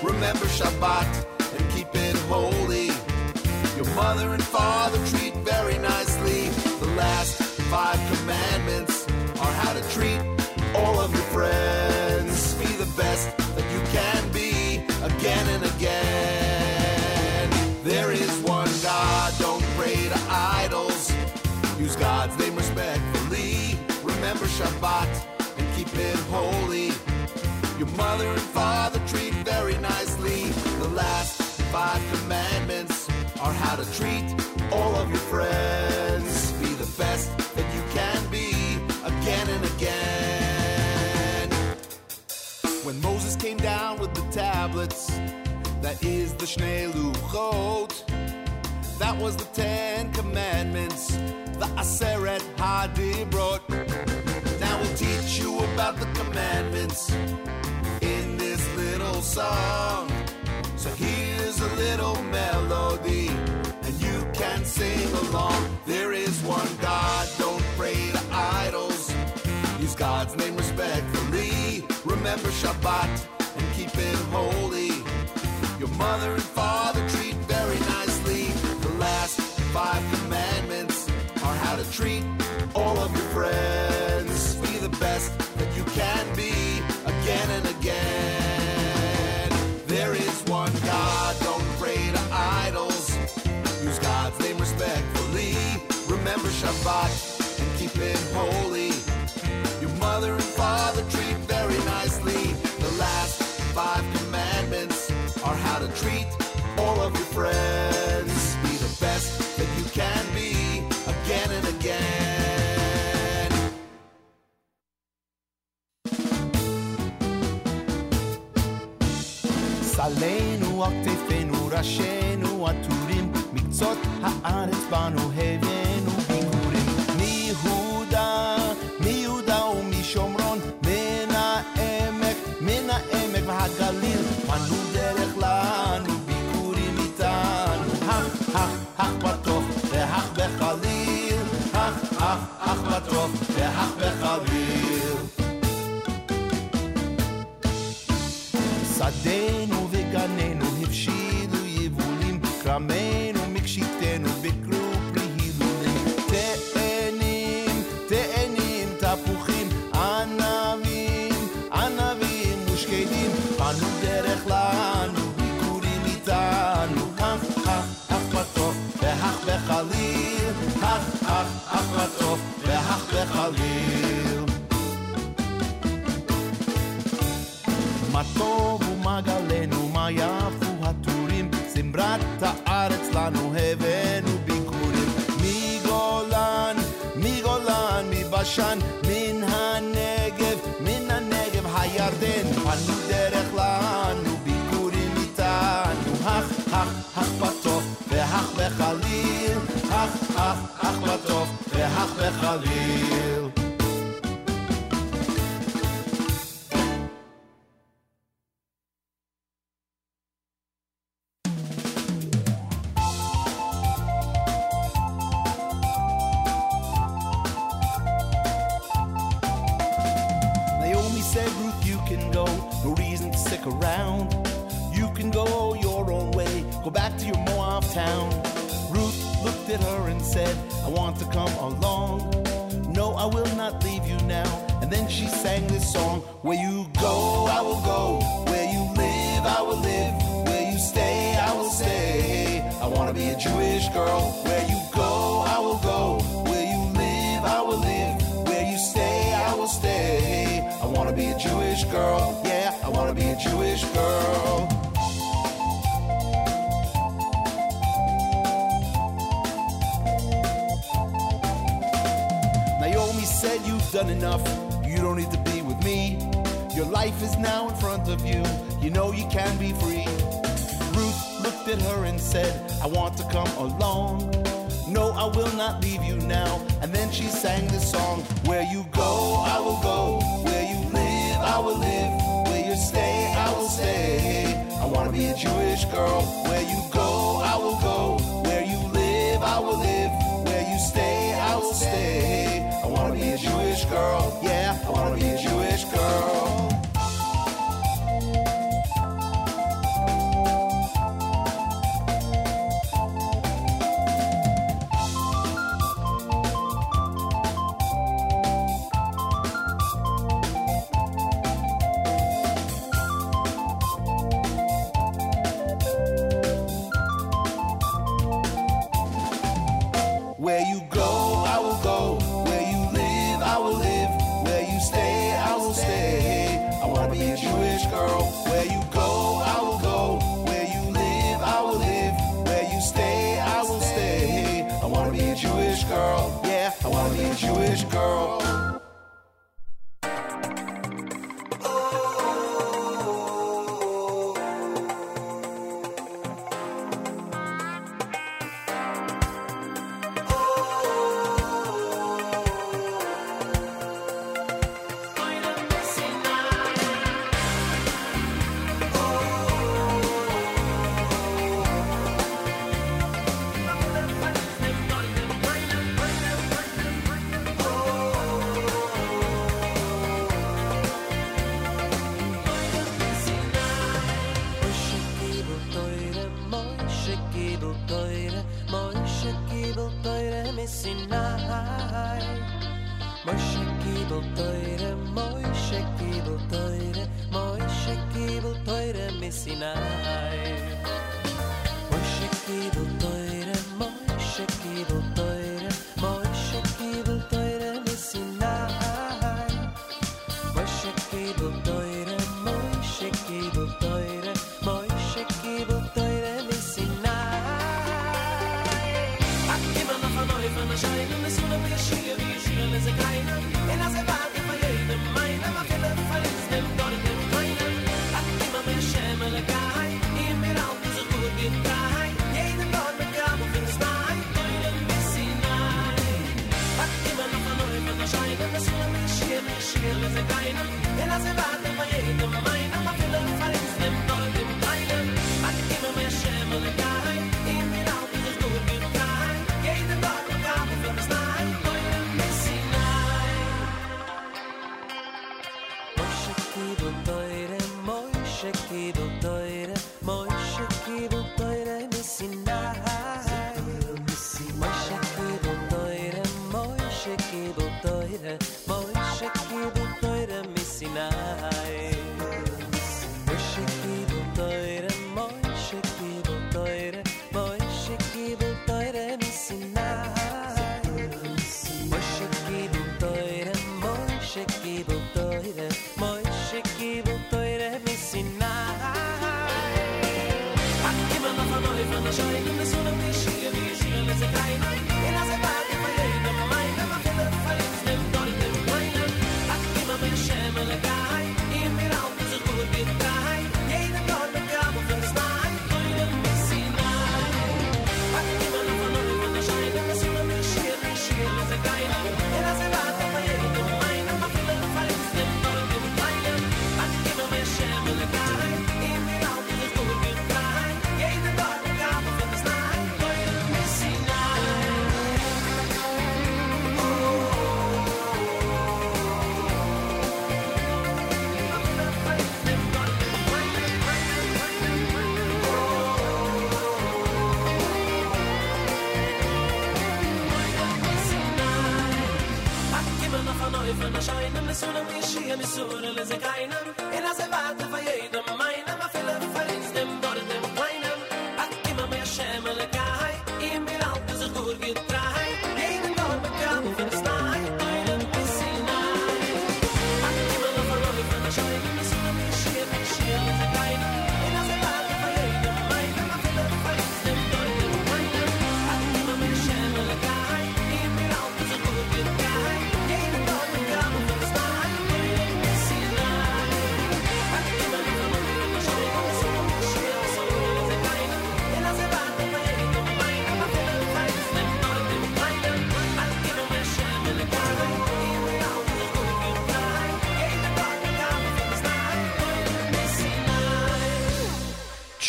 Remember Shabbat and keep it holy. Your mother and father treat very nicely. The last five commandments are how to treat all of your friends. Be the best that you can be again and again. There is one God, don't pray to idols. Use God's name respectfully. Remember Shabbat and keep it holy. Your mother and father five commandments are how to treat all of your friends. Be the best that you can be again and again. When Moses came down with the tablets, that is the Shnei Luchot, that was the Ten Commandments, the Aseret Hadibrot. Now we'll teach you about the commandments in this little song. So here's a little melody, and you can sing along. There is one God, don't pray to idols. Use God's name respectfully. Remember Shabbat and keep it holy. Your mother and father treat very nicely. The last five commandments are how to treat all of your friends. Be the best that you can be again and again. על כתפינו, ראשינו עטורים, מקצות הארץ בנו הבאנו ביקורים. מיהודה, מיהודה ומשומרון, מן העמק, מן העמק והגליל, פנו דרך לנו ביקורים איתנו. הך, הך, הך בטוב, והך בחליל, הך, הך, הך בטוב, והך בחליל. בחליל. מה טוב ומה גלנו, מה יפו הטורים, זמרת הארץ לנו הבאנו ביקורים. מגולן, מגולן, מבשן, מן הנגב, מן הנגב הירדן, פנו דרך לנו, ביקורים איתנו. הך, הך, הך בטוב, והך בחליל, הך, הך, הך בטוב, והך בחליל. Naomi said, Ruth, you can go, no reason to stick around. You can go your own way, go back to your Moab town. Ruth looked at her and said, I want to come along. No, I will not leave you now. And then she sang this song Where you go, I will go. Where you live, I will live. Where you stay, I will stay. I want to be a Jewish girl. Where you go, I will go. Where you live, I will live. Where you stay, I will stay. I want to be a Jewish girl. Yeah, I want to be a Jewish girl. Said, You've done enough. You don't need to be with me. Your life is now in front of you. You know you can be free. Ruth looked at her and said, I want to come along. No, I will not leave you now. And then she sang this song Where you go, I will go. Where you live, I will live. Where you stay, I will stay. I want to be a Jewish girl. Where you go, I will go. Where you live, I will live. I want to be girl.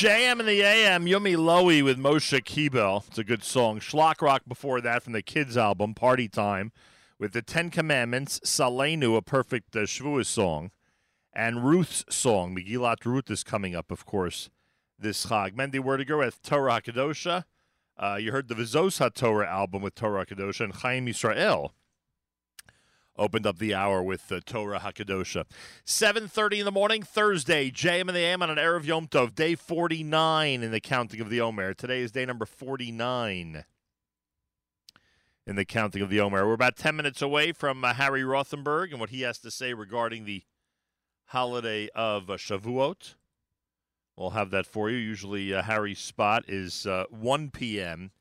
JM and the AM, Yumi Lowy with Moshe Kibel. It's a good song. Shlock Rock before that from the Kids album, Party Time, with the Ten Commandments, Salenu, a perfect uh, Shavuos song, and Ruth's song. Megillat Ruth is coming up, of course, this Chag. Mendy Werdyger with Torah HaKadosha. Uh, you heard the Vizos HaTorah album with Torah HaKadosha, and Chaim Yisrael opened up the hour with uh, Torah Hakadosha. 7.30 in the morning, Thursday, JM and the AM on an Erev Yom Tov, day 49 in the counting of the Omer. Today is day number 49 in the counting of the Omer. We're about 10 minutes away from uh, Harry Rothenberg and what he has to say regarding the holiday of uh, Shavuot. We'll have that for you. Usually uh, Harry's spot is uh, 1 p.m.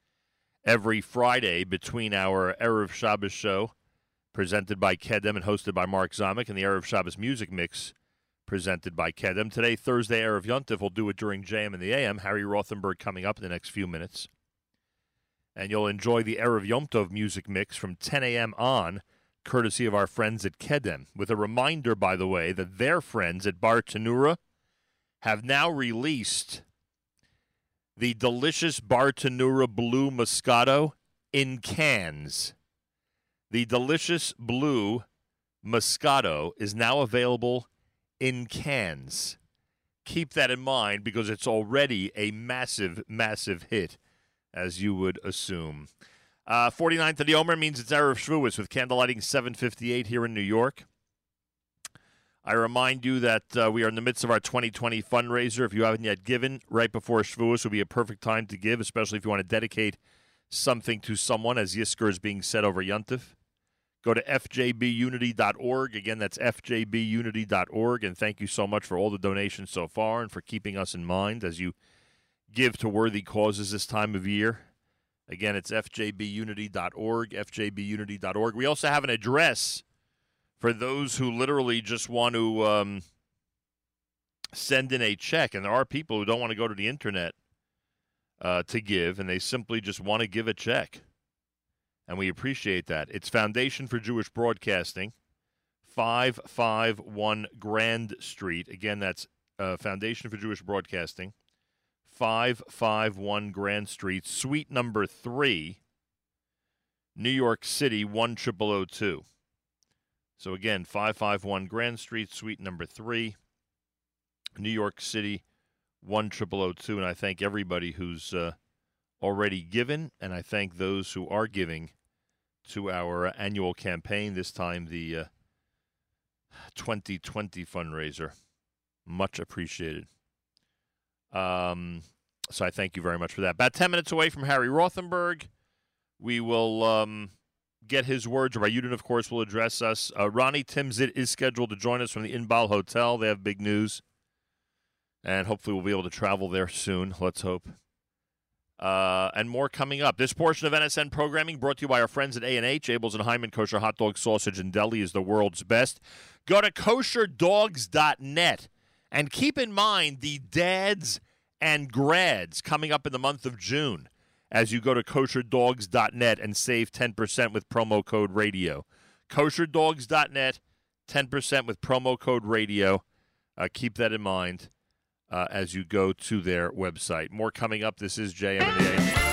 every Friday between our Erev Shabbos show presented by Kedem and hosted by Mark Zamek, and the Erev Shabbos Music Mix, presented by Kedem. Today, Thursday, Erev Yontif, we'll do it during JM and the AM. Harry Rothenberg coming up in the next few minutes. And you'll enjoy the Erev Yom Tov Music Mix from 10 a.m. on, courtesy of our friends at Kedem. With a reminder, by the way, that their friends at Bartenura have now released the delicious Bartenura Blue Moscato in cans. The delicious blue Moscato is now available in cans. Keep that in mind because it's already a massive, massive hit, as you would assume. Uh, 49th of the Omer means it's Erev Shavuos with candlelighting 758 here in New York. I remind you that uh, we are in the midst of our 2020 fundraiser. If you haven't yet given, right before Shavuos would be a perfect time to give, especially if you want to dedicate something to someone, as Yisker is being said over Yuntif. Go to fjbunity.org. Again, that's fjbunity.org. And thank you so much for all the donations so far and for keeping us in mind as you give to worthy causes this time of year. Again, it's fjbunity.org, fjbunity.org. We also have an address for those who literally just want to um, send in a check. And there are people who don't want to go to the internet uh, to give, and they simply just want to give a check and we appreciate that. It's Foundation for Jewish Broadcasting, 551 Grand Street. Again, that's uh, Foundation for Jewish Broadcasting. 551 Grand Street, suite number 3, New York City 10002. So again, 551 Grand Street, suite number 3, New York City 10002. And I thank everybody who's uh, already given, and I thank those who are giving to our annual campaign, this time the uh, 2020 fundraiser. Much appreciated. Um, so I thank you very much for that. About 10 minutes away from Harry Rothenberg, we will um, get his words. Rabbi Yudin, of course, will address us. Uh, Ronnie Timzit is scheduled to join us from the Inbal Hotel. They have big news. And hopefully we'll be able to travel there soon. Let's hope. Uh, and more coming up. This portion of NSN programming brought to you by our friends at A&H. Abeles and Heymann Kosher Hot Dog Sausage and Deli is the world's best. Go to kosherdogs.net. And keep in mind the dads and grads coming up in the month of June as you go to kosherdogs.net and save 10% with promo code radio. Kosherdogs.net, 10% with promo code radio. Uh, keep that in mind uh, as you go to their website. More coming up. This is JM and the AM.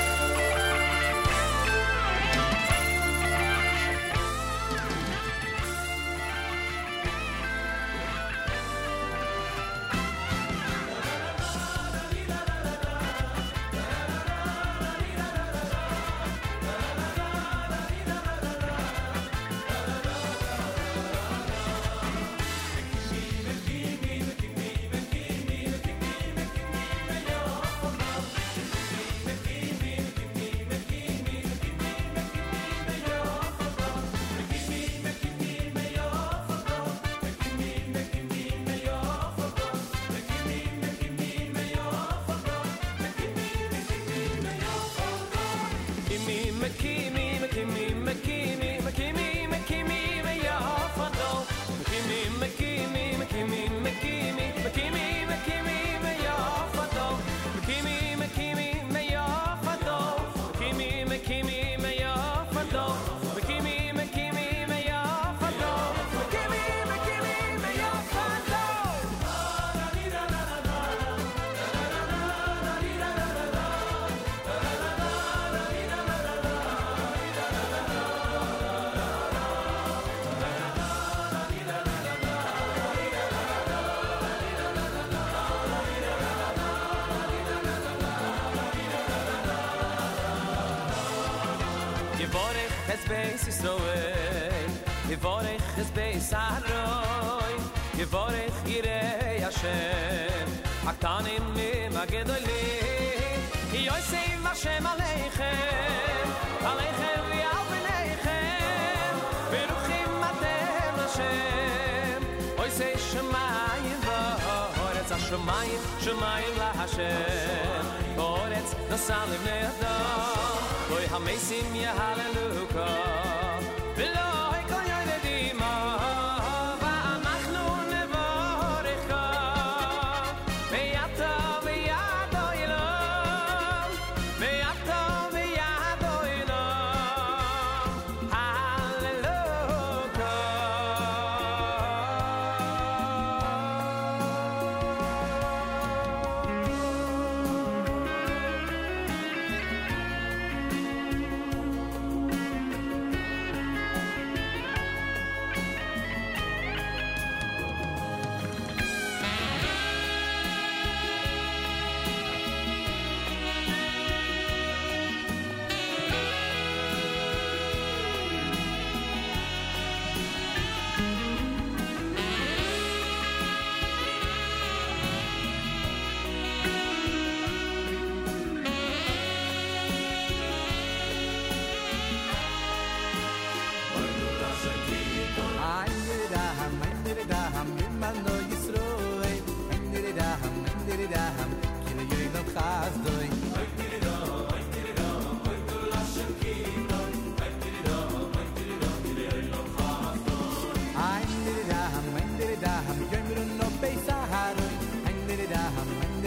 geymt un a face a hater and nit it a hander and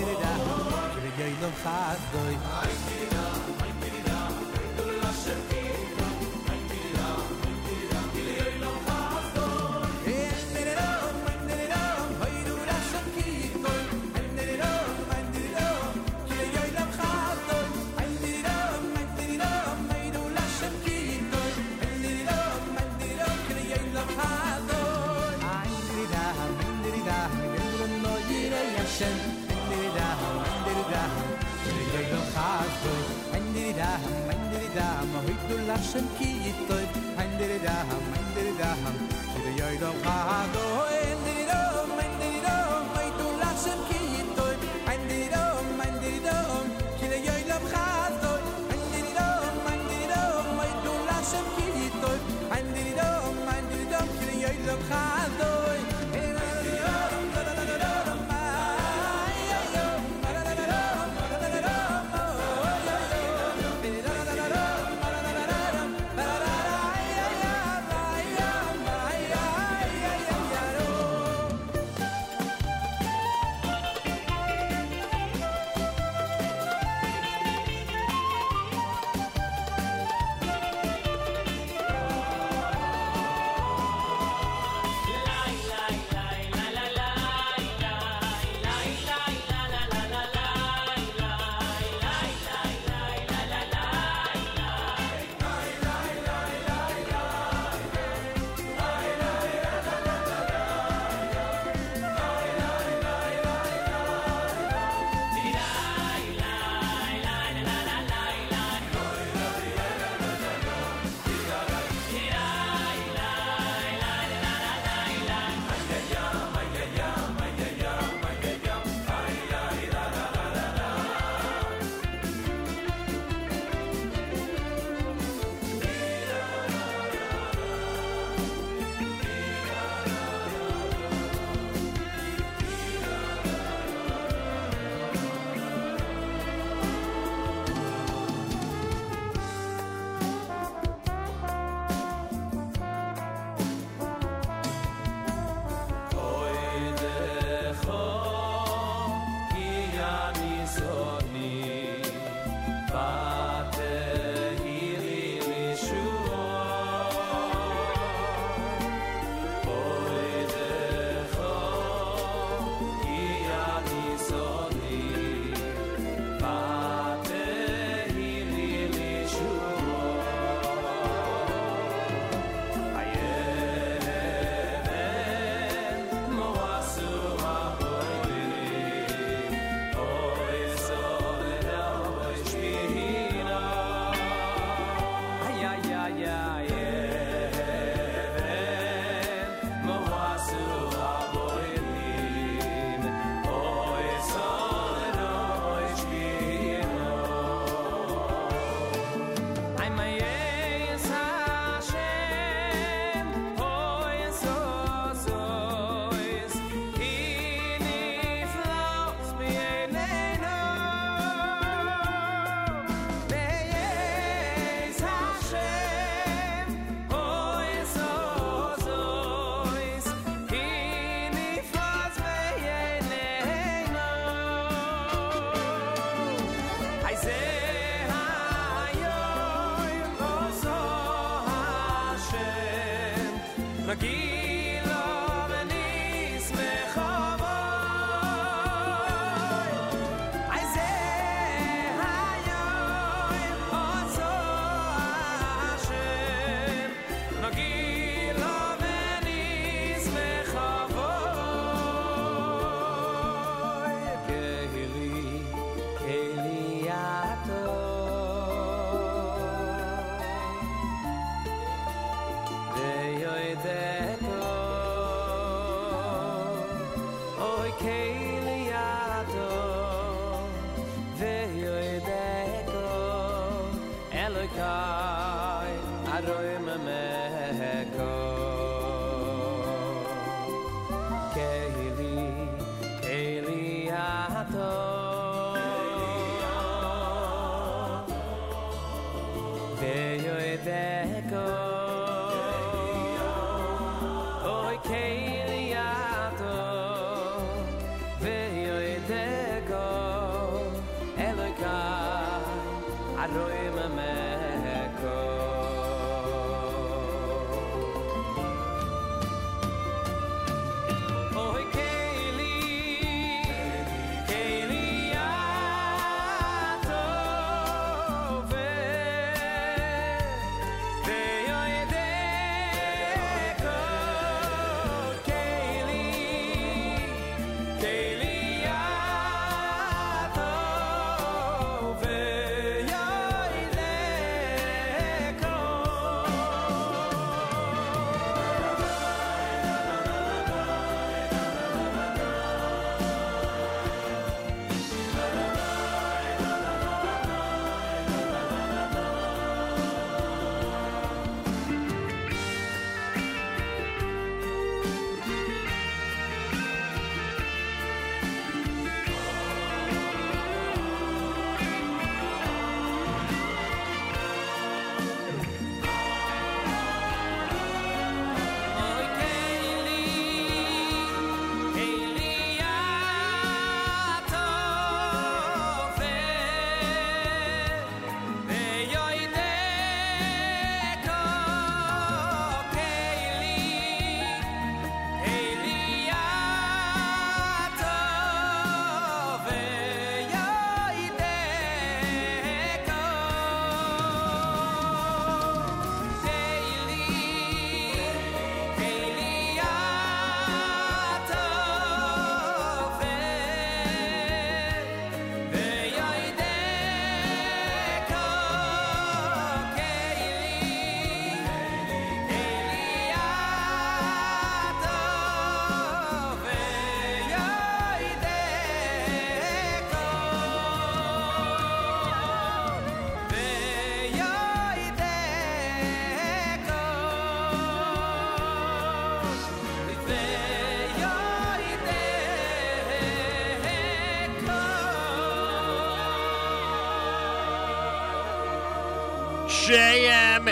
geymt dam hoy du lachn ki itoy hande der dam hande der dam du yoy do ha do hande der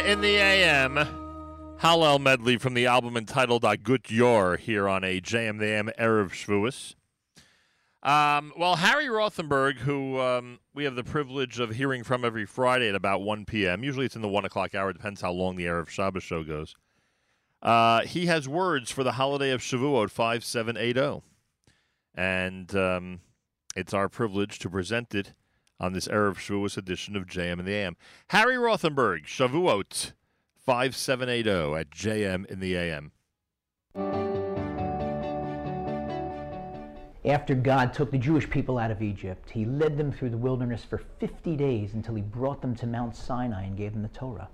in the AM. Hallel medley from the album entitled Agut Yor here on a JM the AM Erev Shavuos. Um, well, Harry Rothenberg, who um, we have the privilege of hearing from every Friday at about 1 p.m., usually it's in the 1 o'clock hour, depends how long the Erev Shabbos show goes. Uh, he has words for the holiday of Shavuot 5780. And um, it's our privilege to present it on this Erev Shavuos edition of JM in the AM. Harry Rothenberg, Shavuot 5780 at JM in the AM. After God took the Jewish people out of Egypt, he led them through the wilderness for 50 days until he brought them to Mount Sinai and gave them the Torah.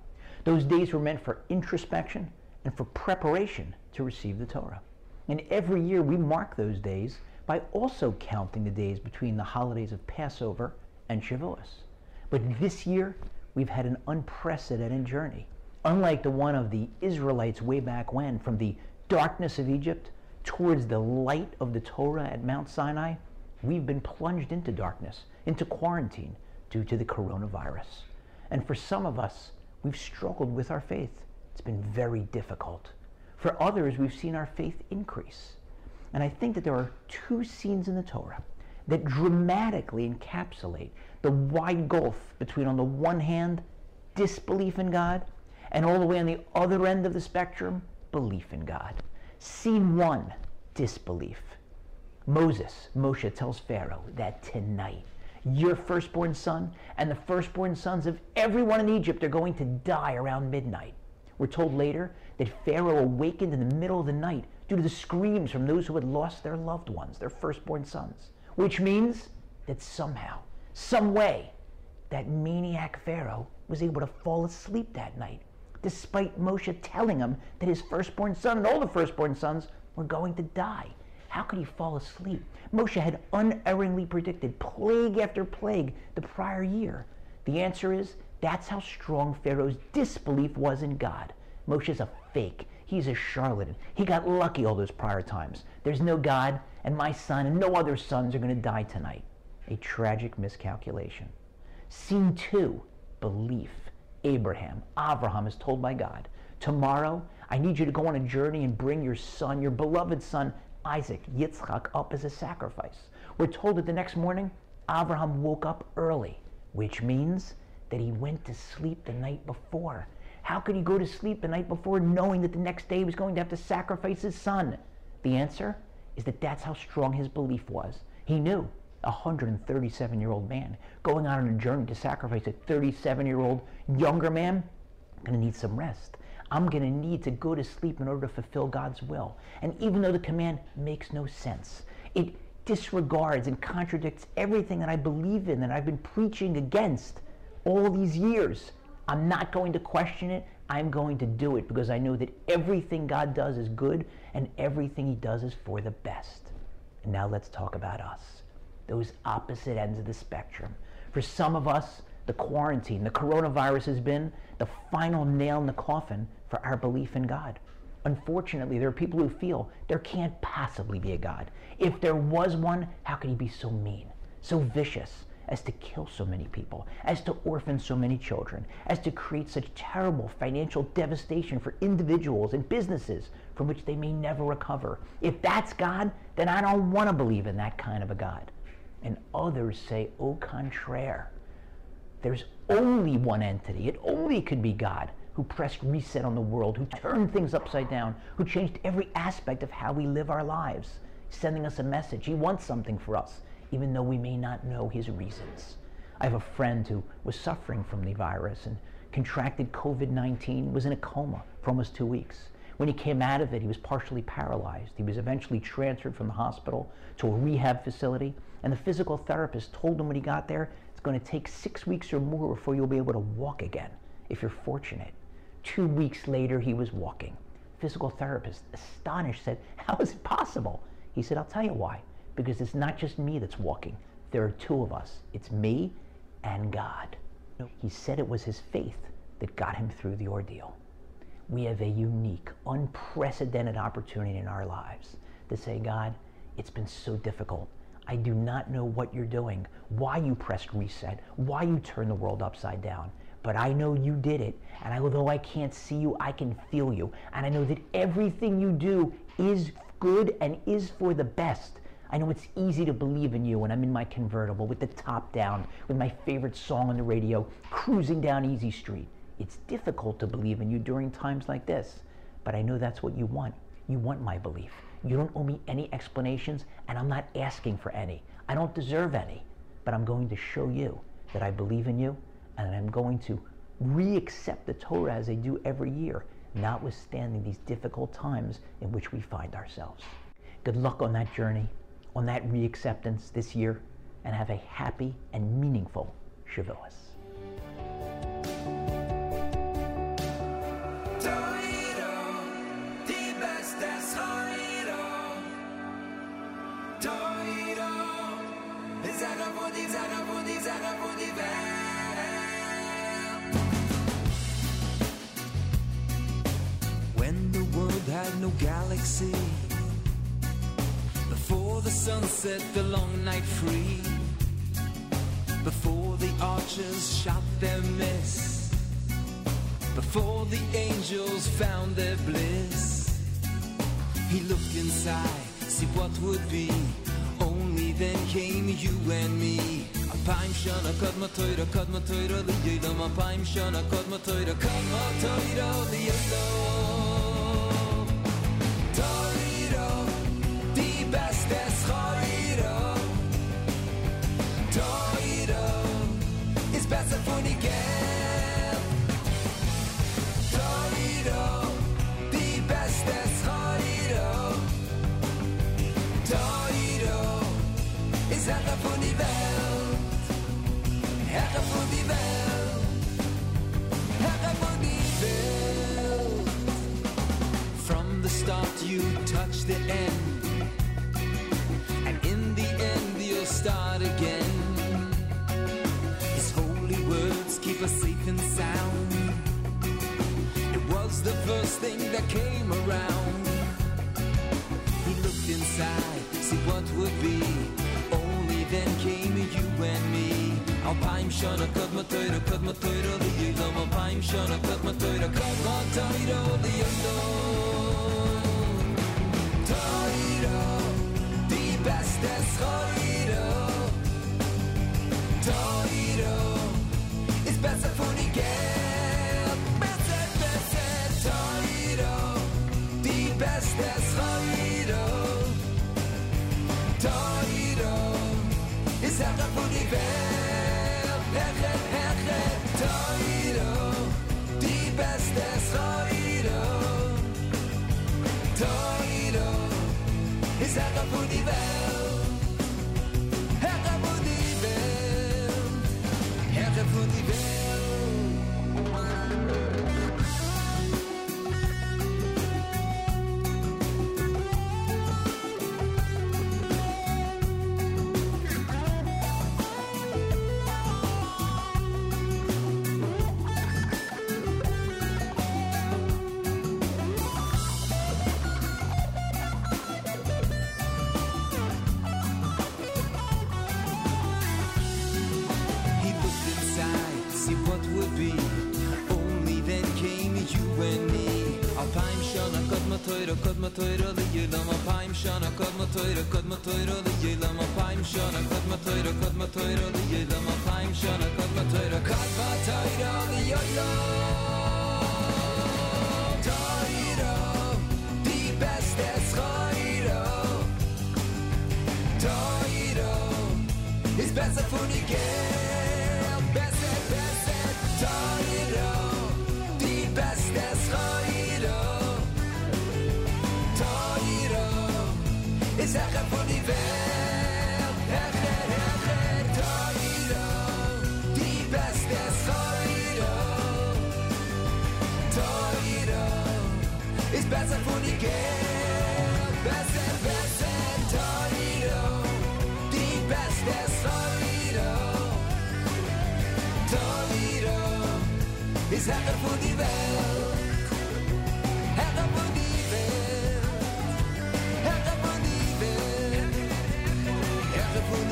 Those days were meant for introspection and for preparation to receive the Torah. And every year we mark those days by also counting the days between the holidays of Passover and Shavuos. But this year, we've had an unprecedented journey. Unlike the one of the Israelites way back when, from the darkness of Egypt towards the light of the Torah at Mount Sinai, we've been plunged into darkness, into quarantine due to the coronavirus. And for some of us, we've struggled with our faith. It's been very difficult. For others, we've seen our faith increase. And I think that there are two scenes in the Torah that dramatically encapsulate the wide gulf between, on the one hand, disbelief in God, and all the way on the other end of the spectrum, belief in God. Scene one, disbelief. Moses, Moshe tells Pharaoh that tonight, your firstborn son and the firstborn sons of everyone in Egypt are going to die around midnight. We're told later that Pharaoh awakened in the middle of the night due to the screams from those who had lost their loved ones, their firstborn sons, which means that somehow, some way, that maniac Pharaoh was able to fall asleep that night, despite Moshe telling him that his firstborn son and all the firstborn sons were going to die. How could he fall asleep? Moshe had unerringly predicted plague after plague the prior year. The answer is that's how strong Pharaoh's disbelief was in God. Moshe's a fake. He's a charlatan. He got lucky all those prior times. There's no God, and my son and no other sons are going to die tonight. A tragic miscalculation. Scene two belief. Abraham, Abraham is told by God, Tomorrow I need you to go on a journey and bring your son, your beloved son, Isaac, Yitzchak, up as a sacrifice. We're told that the next morning, Abraham woke up early, which means that he went to sleep the night before. How could he go to sleep the night before knowing that the next day he was going to have to sacrifice his son? The answer is that that's how strong his belief was. He knew a 137 year old man going out on a journey to sacrifice a 37 year old younger man, I'm going to need some rest. I'm going to need to go to sleep in order to fulfill God's will. And even though the command makes no sense, it disregards and contradicts everything that I believe in, that I've been preaching against all these years. I'm not going to question it. I'm going to do it because I know that everything God does is good and everything He does is for the best. And now let's talk about us, those opposite ends of the spectrum. For some of us, the quarantine, the coronavirus has been the final nail in the coffin for our belief in God. Unfortunately, there are people who feel there can't possibly be a God. If there was one, how could he be so mean, so vicious, as to kill so many people, as to orphan so many children, as to create such terrible financial devastation for individuals and businesses from which they may never recover? If that's God, then I don't want to believe in that kind of a God. And others say, au contraire. There's only one entity. It only could be God who pressed reset on the world, who turned things upside down, who changed every aspect of how we live our lives, sending us a message. He wants something for us, even though we may not know his reasons. I have a friend who was suffering from the virus and contracted COVID 19, was in a coma for almost two weeks. When he came out of it, he was partially paralyzed. He was eventually transferred from the hospital to a rehab facility, and the physical therapist told him when he got there, it's going to take six weeks or more before you'll be able to walk again, if you're fortunate. Two weeks later, he was walking. Physical therapist, astonished, said, How is it possible? He said, I'll tell you why. Because it's not just me that's walking. There are two of us. It's me and God. He said it was his faith that got him through the ordeal. We have a unique, unprecedented opportunity in our lives to say, God, it's been so difficult. I do not know what you're doing, why you pressed reset, why you turned the world upside down. but I know you did it. And although I can't see you, I can feel you. And I know that everything you do is good and is for the best. I know it's easy to believe in you when I'm in my convertible with the top down, with my favorite song on the radio, cruising down Easy Street. It's difficult to believe in you during times like this, but I know that's what you want. You want my belief. You don't owe me any explanations, and I'm not asking for any. I don't deserve any, but I'm going to show you that I believe in you, and I'm going to re accept the Torah as I do every year, notwithstanding these difficult times in which we find ourselves. Good luck on that journey, on that re acceptance this year, and have a happy and meaningful Shavuos. When the world had no galaxy Before the sunset, the long night free. Before the archers shot their miss. Before the angels found their bliss. He looked inside, see what would be. Only then came you and me. Shana shana the start you touch the end start again His holy words keep us safe and sound It was the first thing that came around He looked inside, see what would be Only then came you and me Alpayim shana kadma toira, kadma toira liyilam Alpayim shana kadma toira, kadma toira liyilam Toiro, die beste Schoiro Toiro, ist besser von die Geld Besser, besser, Toiro Die beste Schoiro Toiro, ist Herr von die Welt Heche, heche, Toiro Die beste Schoiro Toiro, ist Herr von die Welt Herr von is heaven for the bell. Heaven, heaven, heaven, heaven,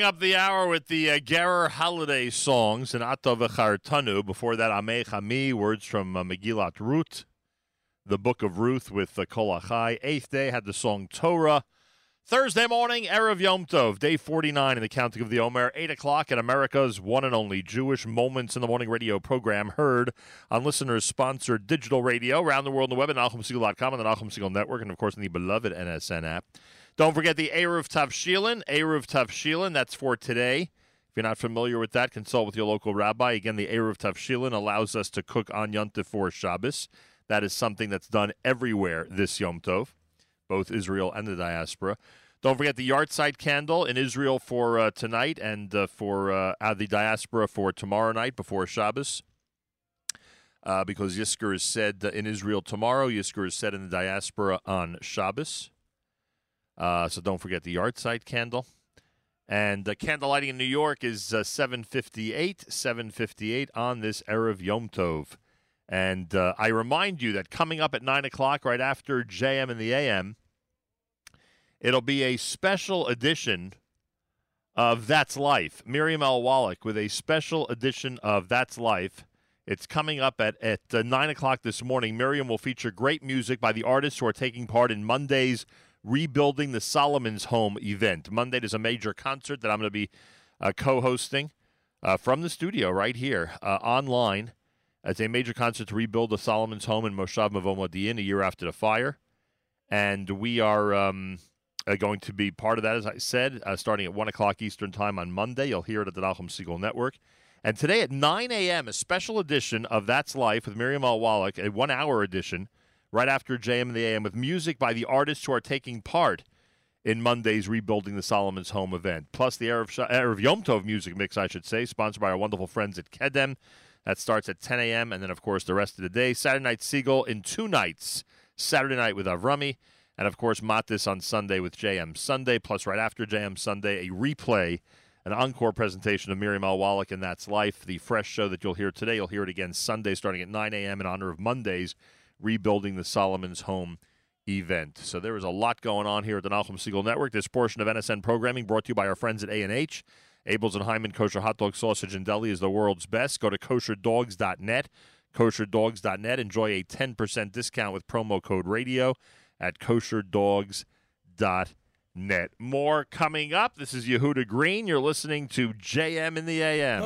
Wrapping up the hour with the uh, Gerer holiday songs and Ato V'chartanu. Before that, Amei Chami, words from uh, Megillat Ruth, the book of Ruth with uh, Kol Achai. Eighth day had the song Torah. Thursday morning, Erev Yom Tov, day 49 in the counting of the Omer, 8 o'clock at America's one and only Jewish Moments in the Morning radio program, heard on listeners sponsored digital radio around the world on the web at NachumSegal.com and the Nachum Segal Network, and of course in the beloved NSN app. Don't forget the Eruv Tavshilin, Eruv Tavshilin, that's for today. If you're not familiar with that, consult with your local rabbi. Again, the Eruv Tavshilin allows us to cook on Yom Tov for Shabbos. That is something that's done everywhere this Yom Tov, both Israel and the diaspora. Don't forget the yahrzeit candle in Israel for uh, tonight and uh, for uh, uh, the diaspora for tomorrow night before Shabbos. Uh, because Yizkor is said in Israel tomorrow, Yizkor is said in the diaspora on Shabbos. Uh, so don't forget the yahrzeit candle. And candle lighting in New York is uh, 758, 758 on this Erev Yom Tov. And uh, I remind you that coming up at 9 o'clock, right after JM and the AM, it'll be a special edition of That's Life. Miriam L. Wallach with a special edition of That's Life. It's coming up at, at uh, 9 o'clock this morning. Miriam will feature great music by the artists who are taking part in Monday's Rebuilding the Solomon's Home event. Monday, there's a major concert that I'm going to be uh, co hosting uh, from the studio right here uh, online. It's a major concert to rebuild the Solomon's Home in Moshav Mevo Modiin a year after the fire. And we are um, uh, going to be part of that, as I said, uh, starting at 1 o'clock Eastern Time on Monday. You'll hear it at the Nachum Segal Network. And today at 9 a.m., a special edition of That's Life with Miriam L. Wallach, a one hour edition, right after JM and the AM, with music by the artists who are taking part in Monday's Rebuilding the Solomon's Home event. Plus the Erev, Yom Tov music mix, I should say, sponsored by our wonderful friends at Kedem. That starts at 10 a.m. And then, of course, the rest of the day. Saturday night Segal in two nights. Saturday night with Avrami. And, of course, Matis on Sunday with JM Sunday. Plus, right after JM Sunday, a replay, an encore presentation of Miriam L. Wallach and That's Life. The fresh show that you'll hear today, you'll hear it again Sunday starting at 9 a.m. in honor of Monday's Rebuilding the Solomon's Home event. So there is a lot going on here at the Nachum Segal Network. This portion of NSN programming brought to you by our friends at A&H. Abeles and Heymann Kosher Hot Dog Sausage and Deli is the world's best. Go to kosherdogs.net. Kosherdogs.net. Enjoy a 10% discount with promo code radio at kosherdogs.net. More coming up. This is Yehuda Green. You're listening to JM in the AM.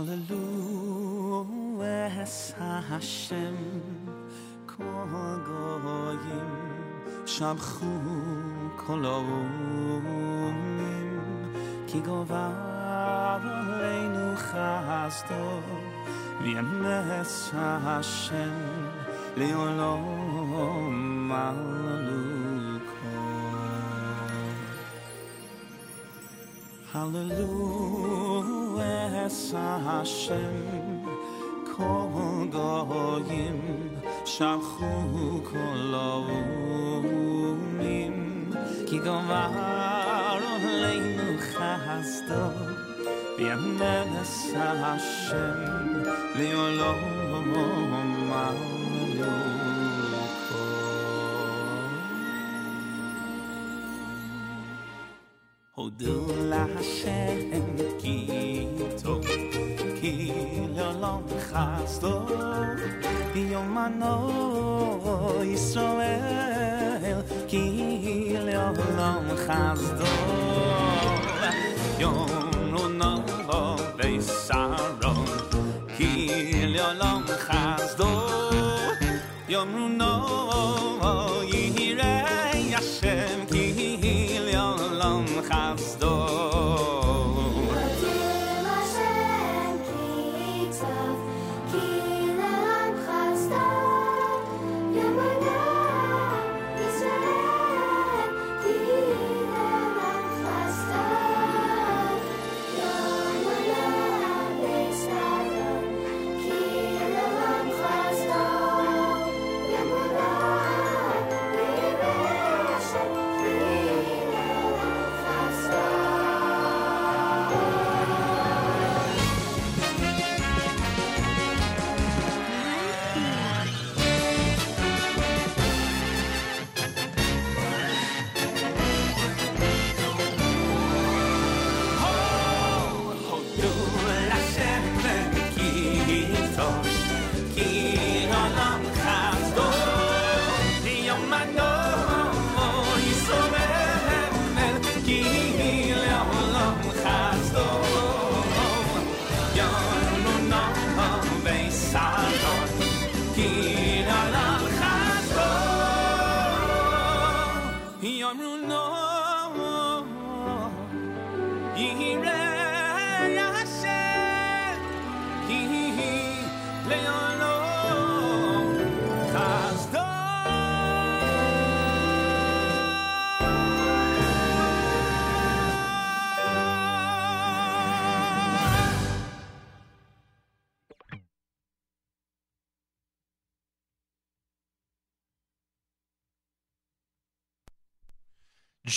Hallelujah Hashem kol goyim shamchu kolomim, ki govar leinu chasdo v'yemes Hashem leolam Hallelujah. Hashem Kodoyim Shalchu Kolomim Ki Govar Oleinu Chasdo V'yamenes Hashem V'yolom Malum Hodu la Hashem ki chasdo yomano Israel ki leolam chasdo yomuno beisaron ki leolam chasdo yomuno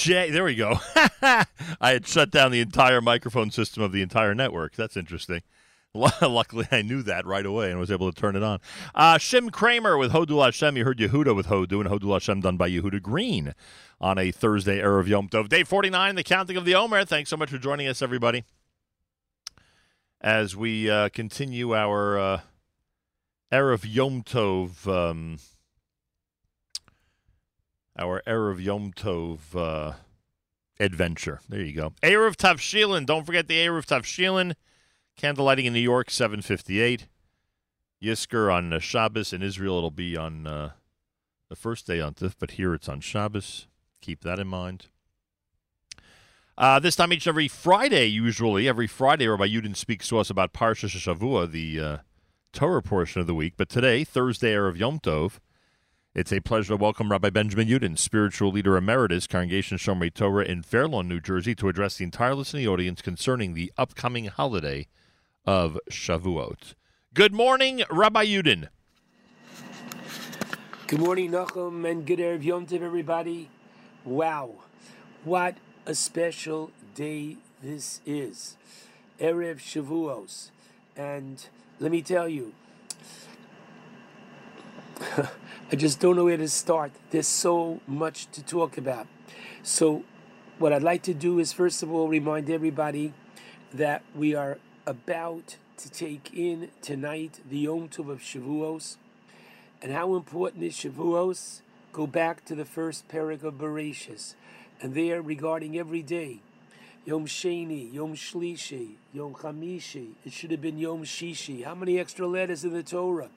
Jay, there we go. (laughs) I had shut down the entire microphone system of the entire network. That's interesting. (laughs) Luckily, I knew that right away and was able to turn it on. Uh, Shim Kramer with Hodul Hashem. You heard Yehuda with Hodu and Hodul Hashem done by Yehuda Green on a Thursday, Erev Yom Tov. Day 49, the counting of the Omer. Thanks so much for joining us, everybody. As we uh, continue our uh, Erev Yom Tov, um, our Erev Yom Tov uh, adventure. There you go. Eruv Tavshilin. Don't forget the Eruv Tavshilin. Candlelighting in New York, 758. Yizkor on uh, Shabbos. In Israel, it'll be on uh, the first day on Tif, but here it's on Shabbos. Keep that in mind. Uh, this time each every Friday, usually, every Friday, Rabbi Yudin speaks to us about Parsha Shavua, the uh, Torah portion of the week. But today, Thursday, Erev Yom Tov, it's a pleasure to welcome Rabbi Benjamin Yudin, spiritual leader emeritus, Congregation Shomrei Torah in Fairlawn, New Jersey, to address the entire listening audience concerning the upcoming holiday of Shavuot. Good morning, Rabbi Yudin. Good morning, Nachum, and good Erev Yom Tov, everybody. Wow, what a special day this is. Erev Shavuos. And let me tell you, (laughs) I just don't know where to start. There's so much to talk about. So, what I'd like to do is, first of all, remind everybody that we are about to take in tonight the Yom Tov of Shavuos. And how important is Shavuos? Go back to the first parak of Bereshis. And there, regarding every day, Yom Sheni, Yom Shlishi, Yom Chamishi, it should have been Yom Shishi. How many extra letters in the Torah?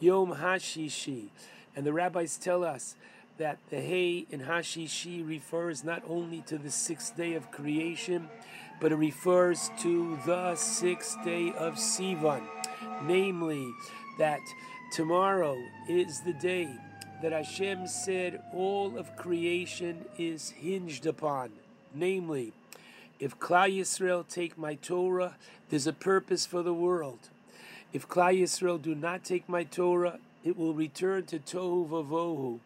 Yom Hashishi. And the rabbis tell us that the Hay in Hashishi refers not only to the sixth day of creation, but it refers to the sixth day of Sivan. Namely, that tomorrow is the day that Hashem said all of creation is hinged upon. Namely, if Klal Yisrael take my Torah, there's a purpose for the world. If Klal Yisrael do not take my Torah, it will return to Tohu Vavohu.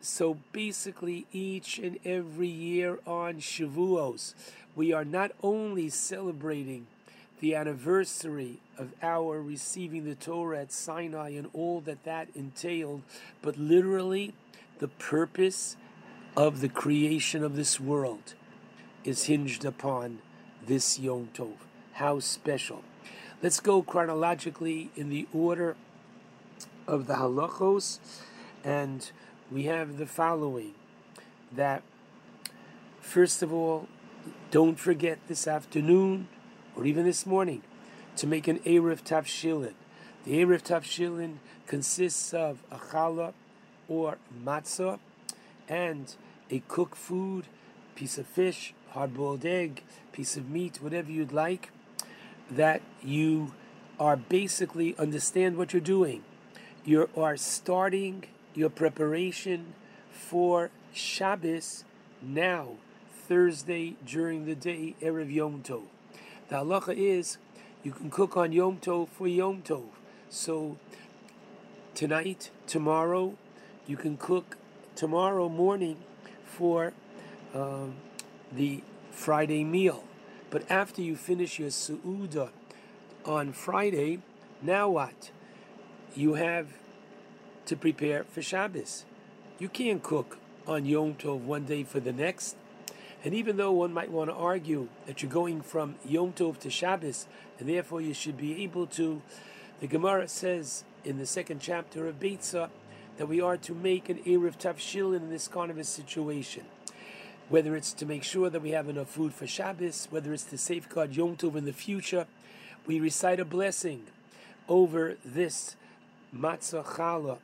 So basically, each and every year on Shavuos, we are not only celebrating the anniversary of our receiving the Torah at Sinai and all that that entailed, but literally the purpose of the creation of this world is hinged upon this Yom Tov. How special. Let's go chronologically in the order of the halachos, and we have the following that first of all, don't forget this afternoon or even this morning to make an Eruv Tavshilin. The Eruv Tavshilin consists of a challah or matzah and a cooked food, piece of fish, hard-boiled egg, piece of meat, whatever you'd like, that you are basically understand what you're doing. You are starting your preparation for Shabbos now, Thursday during the day, Erev Yom Tov. The halacha is you can cook on Yom Tov for Yom Tov. So tonight, tomorrow, you can cook tomorrow morning for um, the Friday meal. But after you finish your su'uda on Friday, now what? You have to prepare for Shabbos. You can't cook on Yom Tov one day for the next. And even though one might want to argue that you're going from Yom Tov to Shabbos, and therefore you should be able to, the Gemara says in the second chapter of Beitzah that we are to make an Eruv Tavshilin this kind of a situation. Whether it's to make sure that we have enough food for Shabbos, whether it's to safeguard Yom Tov in the future, we recite a blessing over this matzah challah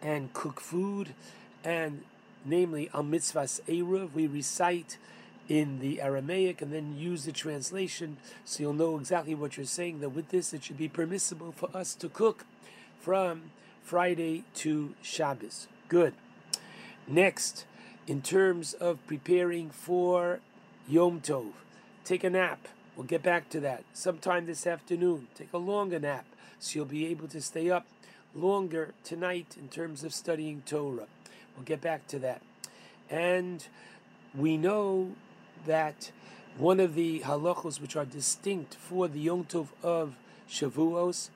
and cook food, and namely al mitzvahs eruv, we recite in the Aramaic and then use the translation so you'll know exactly what you're saying. That with this, it should be permissible for us to cook from Friday to Shabbos. Good. Next, in terms of preparing for Yom Tov, take a nap. We'll get back to that sometime this afternoon. Take a longer nap so you'll be able to stay up longer tonight in terms of studying Torah. We'll get back to that. And we know that one of the halachos which are distinct for the Yom Tov of Shavuos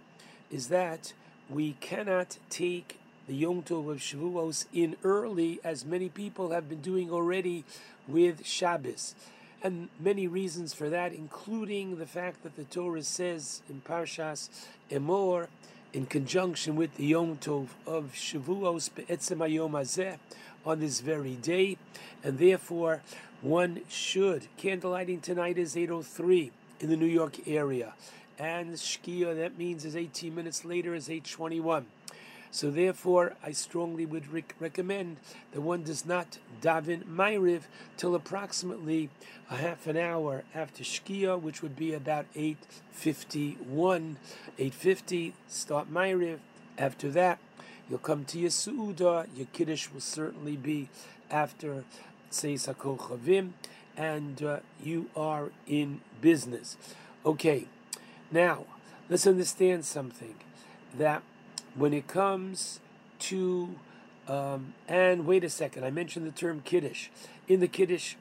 is that we cannot take the Yom Tov of Shavuos in early, as many people have been doing already with Shabbos. And many reasons for that, including the fact that the Torah says in Parshas Emor, in conjunction with the Yom Tov of Shavuos Be'etzem Hazeh, on this very day, and therefore one should. Candlelighting tonight is 8.03 in the New York area, and Shkia, that means is 18 minutes later, is 8.21. So therefore, I strongly would rec- recommend that one does not daven Ma'ariv till approximately a half an hour after Shkia, which would be about 8.51. 8.50, start Ma'ariv. After that, you'll come to your Su'uda. Your Kiddush will certainly be after Tzeis HaKol and uh, you are in business. Okay, now, let's understand something. That when it comes to um, and wait a second, I mentioned the term kiddush. In the kiddush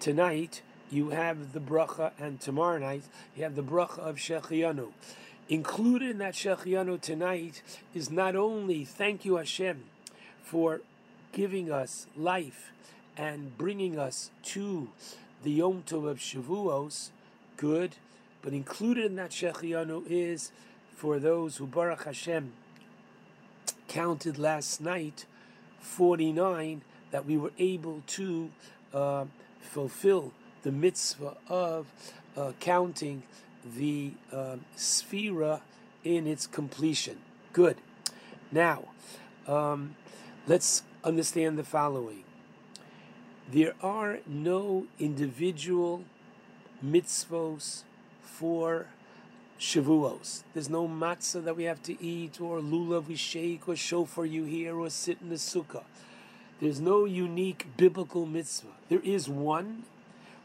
tonight, you have the bracha, and tomorrow night you have the bracha of Shechianu. Included in that Shechianu tonight is not only thank you Hashem for giving us life and bringing us to the Yom Tov of Shavuos, good, but included in that Shechianu is for those who Baruch Hashem counted last night 49 that we were able to uh, fulfill the mitzvah of uh, counting the uh, sphera in its completion. Good. Now, um, let's understand the following. There are no individual mitzvos for Shavuos. There's no matzah that we have to eat, or lulav we shake, or shofar you hear, or sit in the sukkah. There's no unique biblical mitzvah. There is one,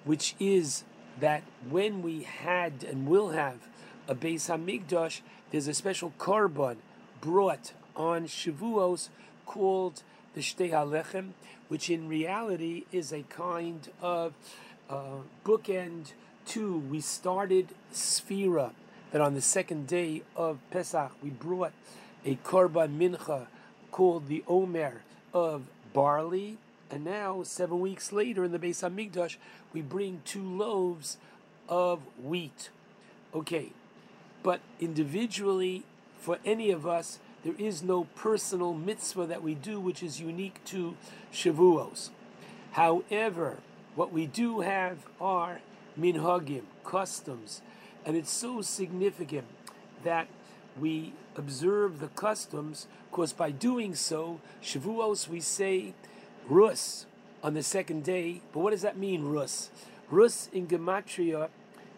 which is that when we had and will have a Beis Hamikdash, there's a special korban brought on Shavuos called the Shtei Halechem, which in reality is a kind of uh, bookend to we started Sphira that on the second day of Pesach we brought a korban mincha called the Omer of barley, and now seven weeks later in the Beis Hamikdash we bring two loaves of wheat. Okay, but individually for any of us there is no personal mitzvah that we do which is unique to Shavuos. However, what we do have are minhagim, customs, and it's so significant that we observe the customs, because by doing so, Shavuos we say Rus on the second day. But what does that mean, Rus? Rus in Gematria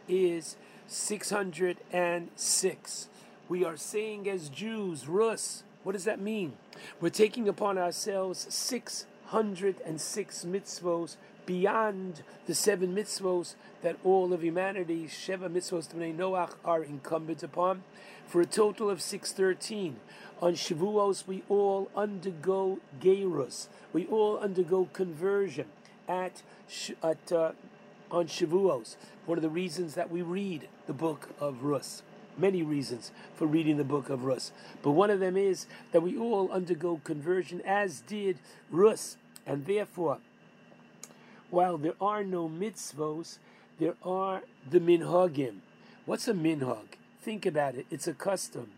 is 606. We are saying as Jews, Rus. What does that mean? We're taking upon ourselves 606 mitzvos beyond the seven mitzvos that all of humanity, Sheva mitzvos Bnei Noach, are incumbent upon, for a total of 613. On Shavuos, we all undergo gerus. We all undergo conversion at, at uh, on Shavuos. One of the reasons that we read the book of Rus. Many reasons for reading the book of Rus. But one of them is that we all undergo conversion, as did Rus. And therefore, while there are no mitzvos, there are the minhagim. What's a minhag? Think about it. It's a custom.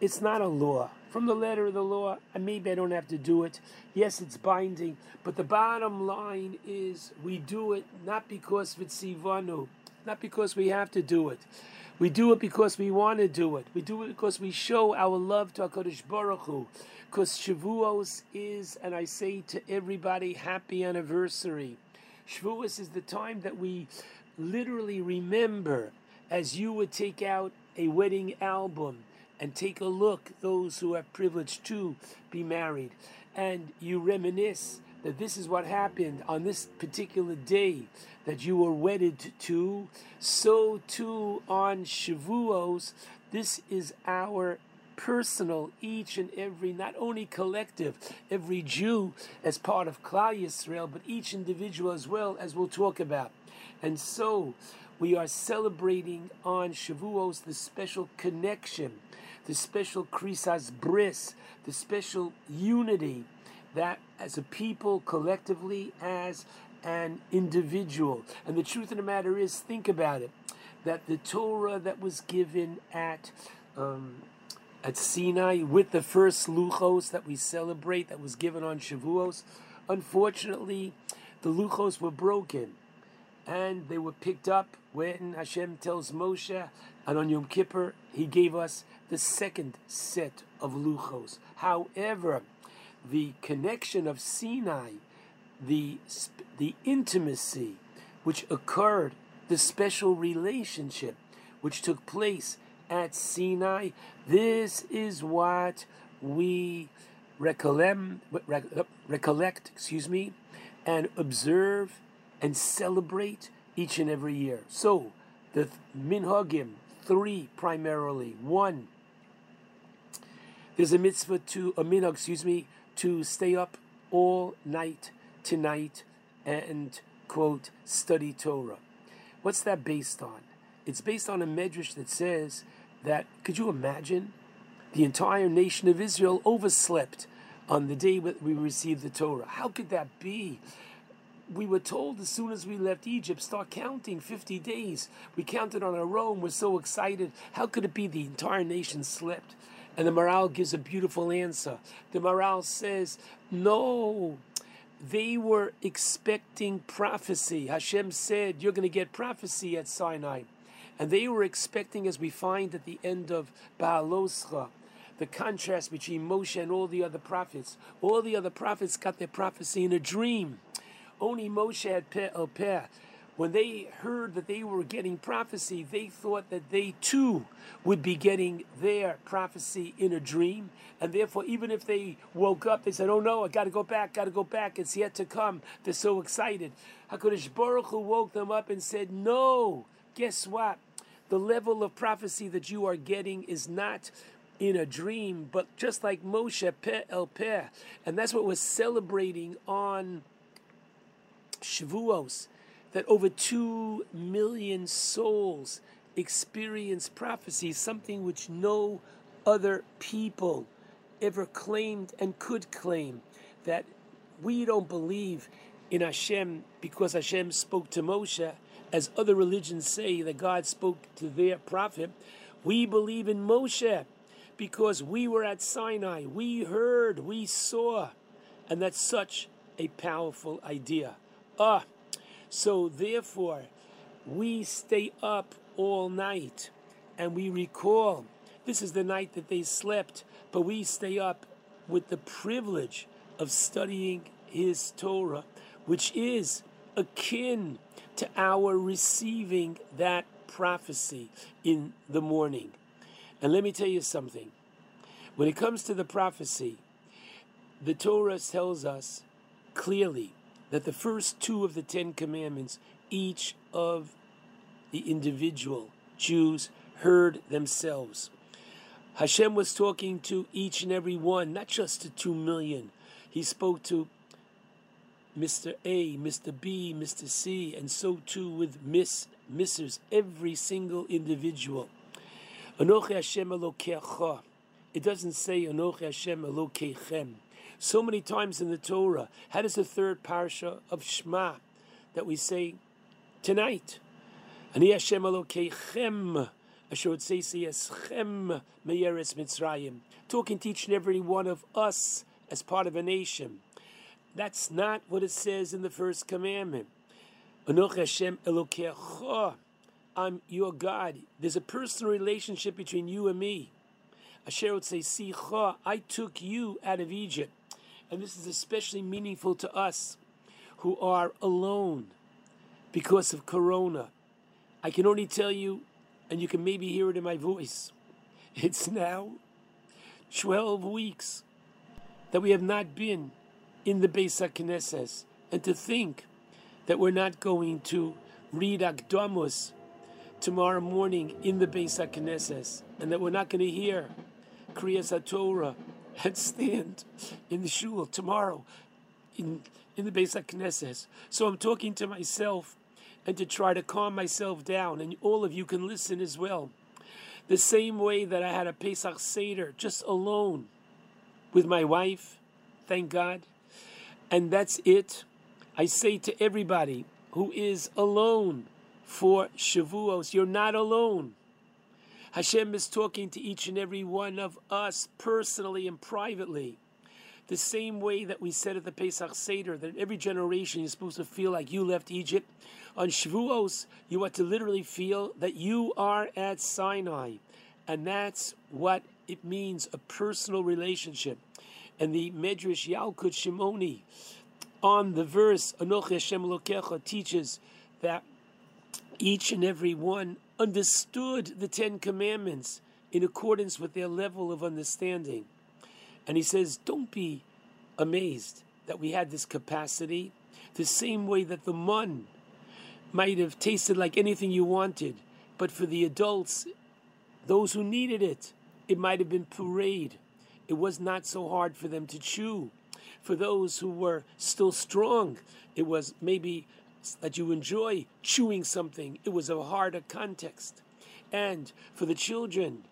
It's not a law. From the letter of the law, and maybe I don't have to do it. Yes, it's binding, but the bottom line is we do it not because vitzivanu, not because we have to do it. We do it because we want to do it. We do it because we show our love to HaKadosh Baruch Hu. Because Shavuos is, and I say to everybody, happy anniversary. Shavuos is the time that we literally remember as you would take out a wedding album and take a look, those who are privileged to be married, and you reminisce that this is what happened on this particular day that you were wedded to, so too on Shavuos, this is our personal, each and every, not only collective, every Jew as part of Klal Yisrael, but each individual as well, as we'll talk about. And so we are celebrating on Shavuos the special connection, the special Krisas Bris, the special unity that as a people collectively, as an individual. And the truth of the matter is, think about it, that the Torah that was given at um, at Sinai with the first luchos that we celebrate that was given on Shavuos, unfortunately, the luchos were broken and they were picked up when Hashem tells Moshe, and on Yom Kippur, he gave us the second set of luchos. However, the connection of Sinai, the, the intimacy which occurred, the special relationship which took place at Sinai, this is what we uh, recollect, excuse me, and observe and celebrate each and every year. So, the minhagim, three primarily. One, there's a mitzvah to, a minhag, excuse me, to stay up all night tonight and, quote, study Torah. What's that based on? It's based on a medrash that says that, could you imagine? The entire nation of Israel overslept on the day we received the Torah. How could that be? we were told as soon as we left Egypt, start counting 50 days. We counted on our own. We're so excited. How could it be the entire nation slept? And the Maharal gives a beautiful answer. The Maharal says, no, they were expecting prophecy. Hashem said, you're going to get prophecy at Sinai. And they were expecting, as we find at the end of Beha'aloscha, the contrast between Moshe and all the other prophets. All the other prophets got their prophecy in a dream. Only Moshe had peh el peh. When they heard that they were getting prophecy, they thought that they too would be getting their prophecy in a dream. And therefore, even if they woke up, they said, Oh no, I got to go back, got to go back. It's yet to come. They're so excited. HaKadosh Baruch Hu woke them up and said, No, guess what? The level of prophecy that you are getting is not in a dream, but just like Moshe, peh el peh. And that's what we're celebrating on Shavuos, that over two million souls experience prophecy, something which no other people ever claimed and could claim. That we don't believe in Hashem because Hashem spoke to Moshe, as other religions say that God spoke to their prophet. We believe in Moshe because we were at Sinai, we heard, we saw, and that's such a powerful idea. Ah, so therefore, we stay up all night and we recall this is the night that they slept, but we stay up with the privilege of studying His Torah, which is akin to our receiving that prophecy in the morning. And let me tell you something. When it comes to the prophecy, the Torah tells us clearly that the first two of the Ten Commandments, each of the individual Jews heard themselves. Hashem was talking to each and every one, not just to two million. He spoke to Mr. A, Mr. B, Mr. C, and so too with Miss Mrs. Every single individual. Anochi Hashem. It doesn't say Anochi Hashem Elokechem. So many times in the Torah, how does the third parsha of Shema that we say tonight. Ani Hashem Elokeichem, Asher Otzeisi Eschem Meyeres Mitzrayim. Talking to each and every one of us as part of a nation. That's not what it says in the first commandment. I'm your God. There's a personal relationship between you and me. Asher would say, Otzeisicha. I took you out of Egypt. And this is especially meaningful to us who are alone because of Corona. I can only tell you, and you can maybe hear it in my voice, (laughs) it's now 12 weeks that we have not been in the Beis HaKnesses. And to think that we're not going to read Akdamos tomorrow morning in the Beis HaKnesses, and that we're not going to hear Kriyas HaTorah (laughs) and stand in the shul tomorrow in, in the Beis HaKnesses. So I'm talking to myself and to try to calm myself down, and all of you can listen as well. The same way that I had a Pesach Seder just alone with my wife, thank God, and that's it. I say to everybody who is alone for Shavuos, you're not alone. Hashem is talking to each and every one of us personally and privately. The same way that we said at the Pesach Seder that every generation you're supposed to feel like you left Egypt. On Shavuos, you are to literally feel that you are at Sinai. And that's what it means a personal relationship. And the Medrash Yalkut Shimoni on the verse Anoch Hashem Lokecha teaches that each and every one understood the Ten Commandments in accordance with their level of understanding. And he says, Don't be amazed that we had this capacity, the same way that the mun might have tasted like anything you wanted, but for the adults, those who needed it, it might have been pureed. It was not so hard for them to chew. For those who were still strong, it was maybe that you enjoy chewing something. It was a harder context. And for the children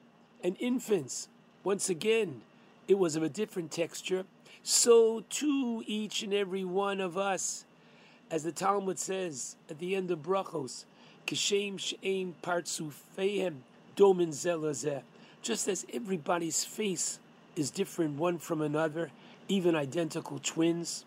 and infants, once again, it was of a different texture. So too each and every one of us, as the Talmud says at the end of Brachos, Kishem She'em Partsufehem Domin Zelazeh. Just as everybody's face is different one from another, even identical twins,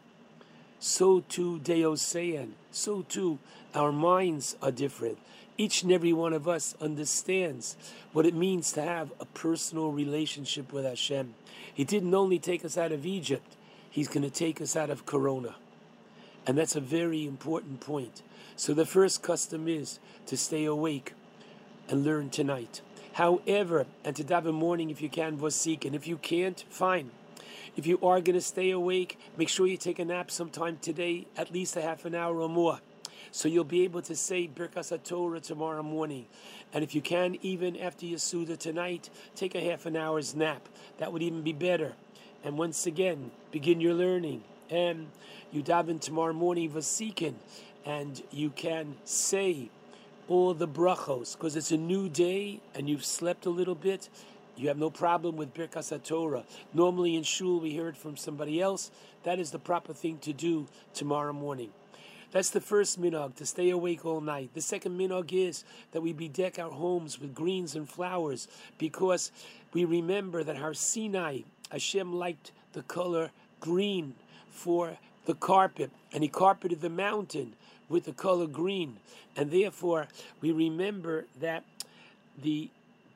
so too Deosean, so too our minds are different. Each and every one of us understands what it means to have a personal relationship with Hashem. He didn't only take us out of Egypt, He's going to take us out of Corona. And that's a very important point. So the first custom is to stay awake and learn tonight. However, and to daven morning if you can, Vosik, and if you can't, fine. If you are going to stay awake, make sure you take a nap sometime today, at least a half an hour or more. So you'll be able to say Birkas Torah tomorrow morning. And if you can, even after your Suda tonight, take a half an hour's nap. That would even be better. And once again, begin your learning. And you daven tomorrow morning Vasikin, and you can say all the brachos, because it's a new day and you've slept a little bit. You have no problem with Birkas Torah. Normally in shul we hear it from somebody else. That is the proper thing to do tomorrow morning. That's the first minhag, to stay awake all night. The second minhag is that we bedeck our homes with greens and flowers because we remember that Har Sinai, Hashem liked the color green for the carpet, and He carpeted the mountain with the color green. And therefore, we remember that the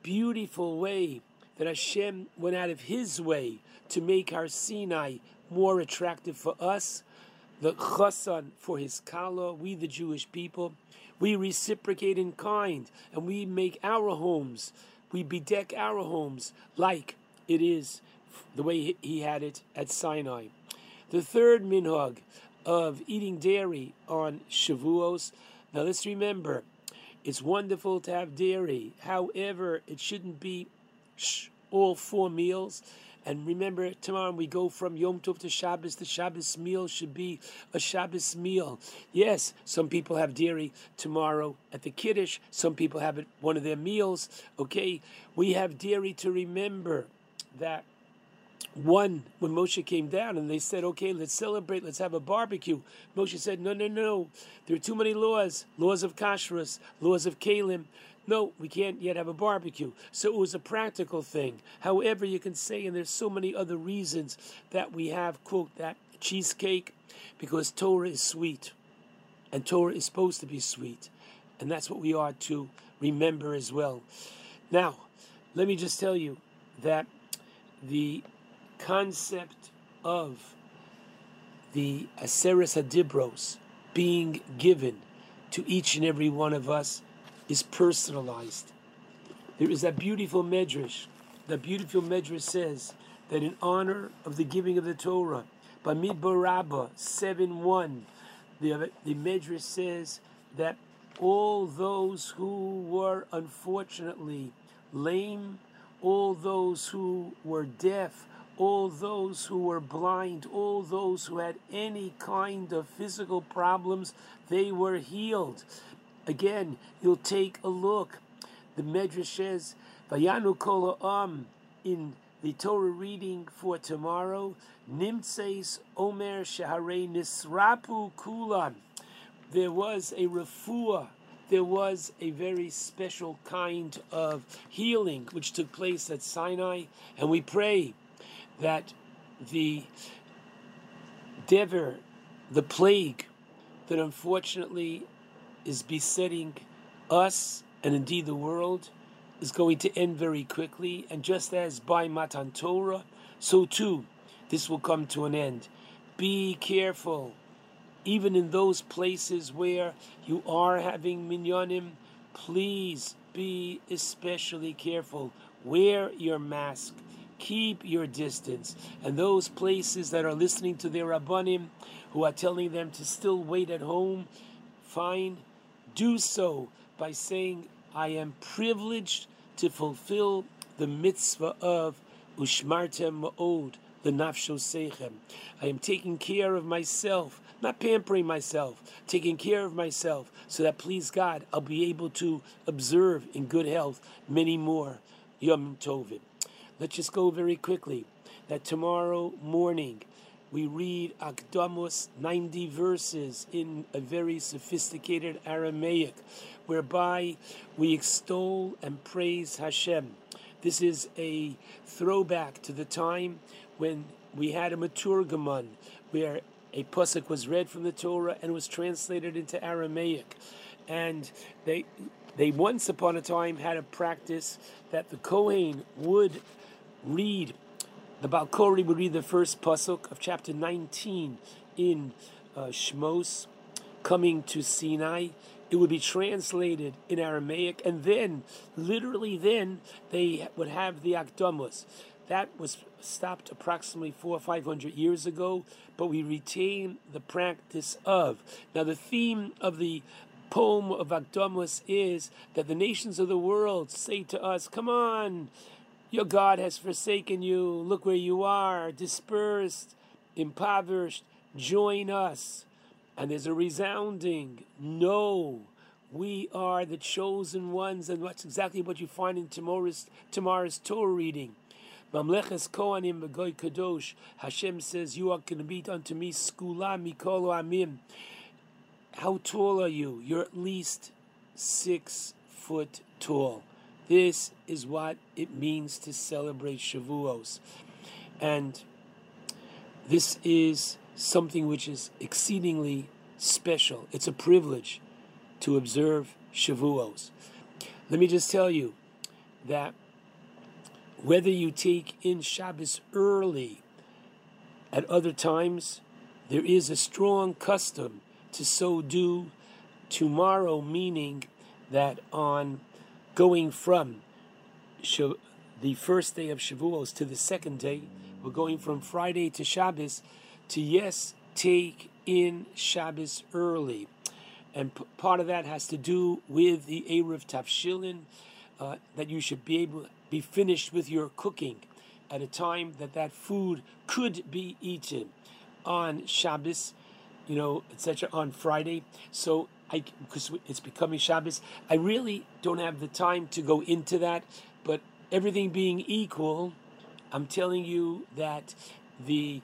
beautiful way that Hashem went out of His way to make our Sinai more attractive for us, the Chasan for His Kala, we the Jewish people, we reciprocate in kind and we make our homes, we bedeck our homes like it is the way He had it at Sinai. The third minhag of eating dairy on Shavuos. Now let's remember, it's wonderful to have dairy. However, it shouldn't be all four meals. And remember, tomorrow we go from Yom Tov to Shabbos. The Shabbos meal should be a Shabbos meal. Yes, some people have dairy tomorrow at the Kiddush. Some people have it one of their meals. Okay, we have dairy to remember that one when Moshe came down and they said, okay, let's celebrate, let's have a barbecue. Moshe said, no, no, no, there are too many laws, laws of kashrus, laws of kalim. No, we can't yet have a barbecue. So it was a practical thing. However, you can say, and there's so many other reasons that we have, quote, that cheesecake, because Torah is sweet. And Torah is supposed to be sweet. And that's what we are to remember as well. Now, let me just tell you that the concept of the Aseres Hadibros being given to each and every one of us is personalized. There is that beautiful medrash. That beautiful medrash says that in honor of the giving of the Torah, Bamidbar Rabbah 7 1, the, the medrash says that all those who were unfortunately lame, all those who were deaf, all those who were blind, all those who had any kind of physical problems, they were healed. Again, you'll take a look. The Medrash says, Vayanu kol am in the Torah reading for tomorrow, Nimtseis Omer Shahare Nisrapu Kulan. There was a refuah, there was a very special kind of healing which took place at Sinai, and we pray that the dever, the plague that unfortunately is besetting us and indeed the world is going to end very quickly. And just as by Matan Torah, so too this will come to an end. Be careful, even in those places where you are having minyanim, please be especially careful. Wear your mask. Keep your distance. And those places that are listening to their rabbanim, who are telling them to still wait at home, fine. Do so by saying, I am privileged to fulfill the mitzvah of Ushmartem Ma'od, the Nafsho Seichem. I am taking care of myself, not pampering myself, taking care of myself, so that please God, I'll be able to observe in good health many more Yom Tovim. Let's just go very quickly that tomorrow morning we read Akdamos 90 verses in a very sophisticated Aramaic, whereby we extol and praise Hashem. This is a throwback to the time when we had a Meturgeman, where a pasuk was read from the Torah and was translated into Aramaic, and they they once upon a time had a practice that the Kohen would read the Balkori would read the first pasuk of chapter 19 in uh, Shmos, coming to Sinai. It would be translated in Aramaic, and then, literally, then they would have the Akdamos. That was stopped approximately four or five hundred years ago, but we retain the practice of. Now, the theme of the poem of Akdamos is that the nations of the world say to us, Come on, your God has forsaken you. Look where you are, dispersed, impoverished. Join us. And there's a resounding no. We are the chosen ones, and that's exactly what you find in tomorrow's, tomorrow's Torah reading. Mamleches Kohanim Begoy Kadosh. Hashem says, You are going to be unto me skula mikolo amim. How tall are you? You're at least six foot tall. This is what it means to celebrate Shavuos. And this is something which is exceedingly special. It's a privilege to observe Shavuos. Let me just tell you that whether you take in Shabbos early at other times, there is a strong custom to so do tomorrow, meaning that on going from the first day of Shavuos to the second day, we're going from Friday to Shabbos to yes, take in Shabbos early. And p- part of that has to do with the Erev Tavshilin, uh, that you should be able be finished with your cooking at a time that that food could be eaten on Shabbos, you know, etc. on Friday. So I because it's becoming Shabbos, I really don't have the time to go into that. But everything being equal, I'm telling you that the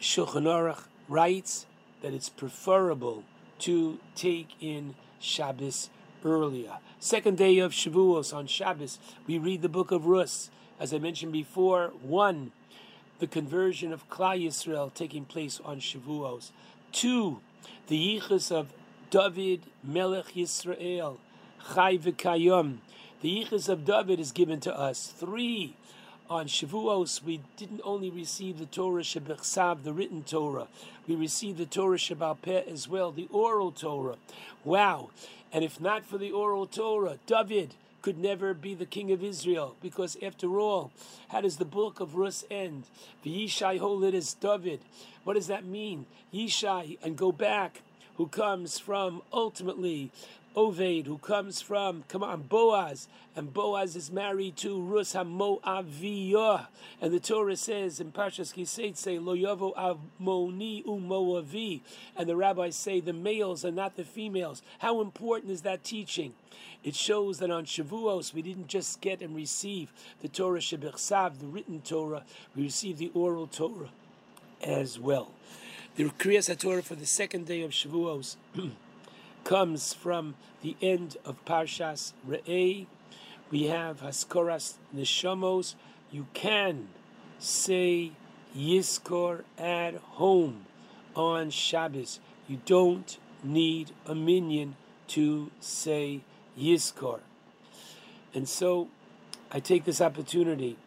Shulchan Aruch writes that it's preferable to take in Shabbos earlier. Second day of Shavuos on Shabbos, we read the book of Rus. As I mentioned before, one, the conversion of Klal Yisrael taking place on Shavuos. Two, the yichus of David Melech Yisrael, Chai v'Kayom. The yichus of David is given to us. Three, on Shavuos, we didn't only receive the Torah Shebechsav, the written Torah, we received the Torah Shebal Peh as well, the oral Torah. Wow! And if not for the oral Torah, David could never be the king of Israel, because after all, how does the book of Rus end? The Yishai Holid is David. What does that mean? Yishai, and go back, who comes from ultimately Oved, who comes from, come on, Boaz, and Boaz is married to Rus HaMoaviyah. And the Torah says in Parshas Kiseitse, Lo Yavo Avmoni Umoavi. And the rabbis say the males are not the females. How important is that teaching? It shows that on Shavuos we didn't just get and receive the Torah Shebechsav, the written Torah, we received the oral Torah as well. The Kriyas HaTorah for the second day of Shavuos (clears throat) comes from the end of Parshas Re'eh. We have Haskoras Neshamos. You can say Yizkor at home on Shabbos. You don't need a minyan to say Yizkor. And so I take this opportunity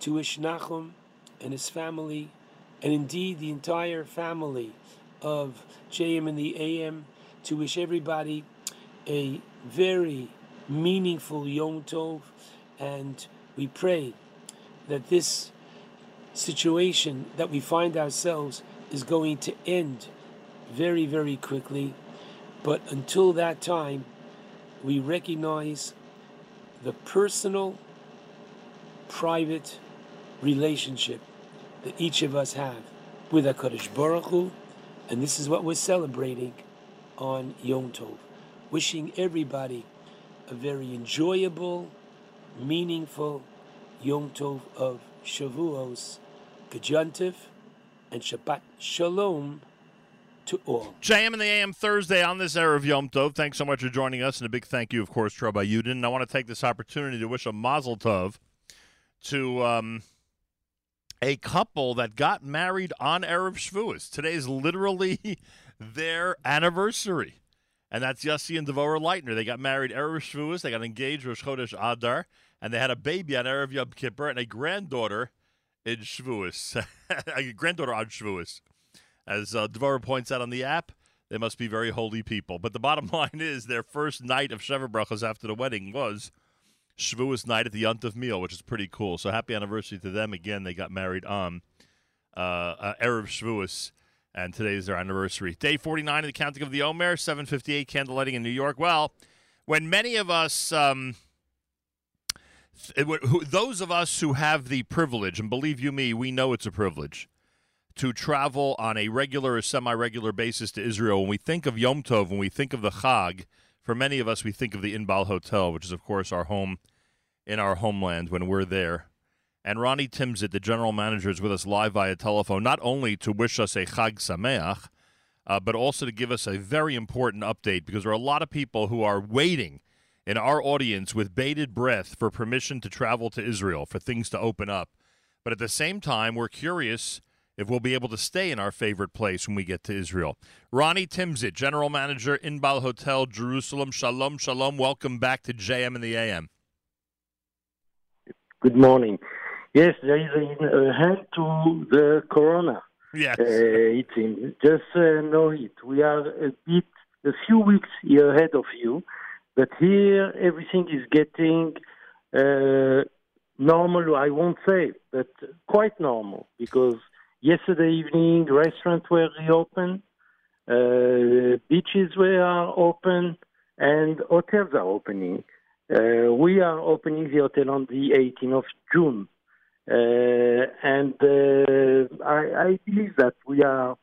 to wish Nachum and his family, and indeed the entire family of JM and the AM, to wish everybody a very meaningful Yom Tov, and we pray that this situation that we find ourselves is going to end very, very quickly. But until that time, we recognize the personal, private relationship that each of us have with HaKadosh Baruch Hu, and this is what we're celebrating on Yom Tov. Wishing everybody a very enjoyable, meaningful Yom Tov of Shavuos, Gajantiv, and Shabbat Shalom to all. JM in the AM Thursday on this era of Yom Tov. Thanks so much for joining us, and a big thank you, of course, to Rabbi Yudin. And I want to take this opportunity to wish a Mazel Tov to um, a couple that got married on Erev Shavuos. Today is literally (laughs) their anniversary. And that's Yossi and Devorah Leitner. They got married Erev Shavuos. They got engaged Rosh Chodesh Adar. And they had a baby on Erev Yom Kippur and a granddaughter in Shavuos. (laughs) a granddaughter on Shavuos. As uh, Devorah points out on the app, they must be very holy people. But the bottom (laughs) line is their first night of Sheva after the wedding was Shavuos night at the Yontif meal, which is pretty cool. So happy anniversary to them. Again, they got married on uh, uh, Erev Shavuos, and today is their anniversary. Day 49 of the counting of the Omer, 758 candlelighting in New York. Well, when many of us, um, th- who, those of us who have the privilege, and believe you me, we know it's a privilege, to travel on a regular or semi-regular basis to Israel. When we think of Yom Tov, when we think of the Chag, for many of us, we think of the Inbal Hotel, which is, of course, our home in our homeland when we're there. And Ronnie Timsit, the general manager, is with us live via telephone, not only to wish us a Chag Sameach, uh, but also to give us a very important update because there are a lot of people who are waiting in our audience with bated breath for permission to travel to Israel, for things to open up. But at the same time, we're curious if we'll be able to stay in our favorite place when we get to Israel. Ronnie Timsit, General Manager, Inbal Hotel, Jerusalem. Shalom, shalom. Welcome back to JM and the AM. Good morning. Yes, there is a, a hand to the corona. Yes. Uh, it seems. Just uh, know it. We are a bit, a few weeks ahead of you, but here everything is getting uh, normal. I won't say, but quite normal because yesterday evening restaurants were reopened, uh, beaches were open, and hotels are opening. Uh, we are opening the hotel on the 18th of June. Uh, and uh, I, I believe that we are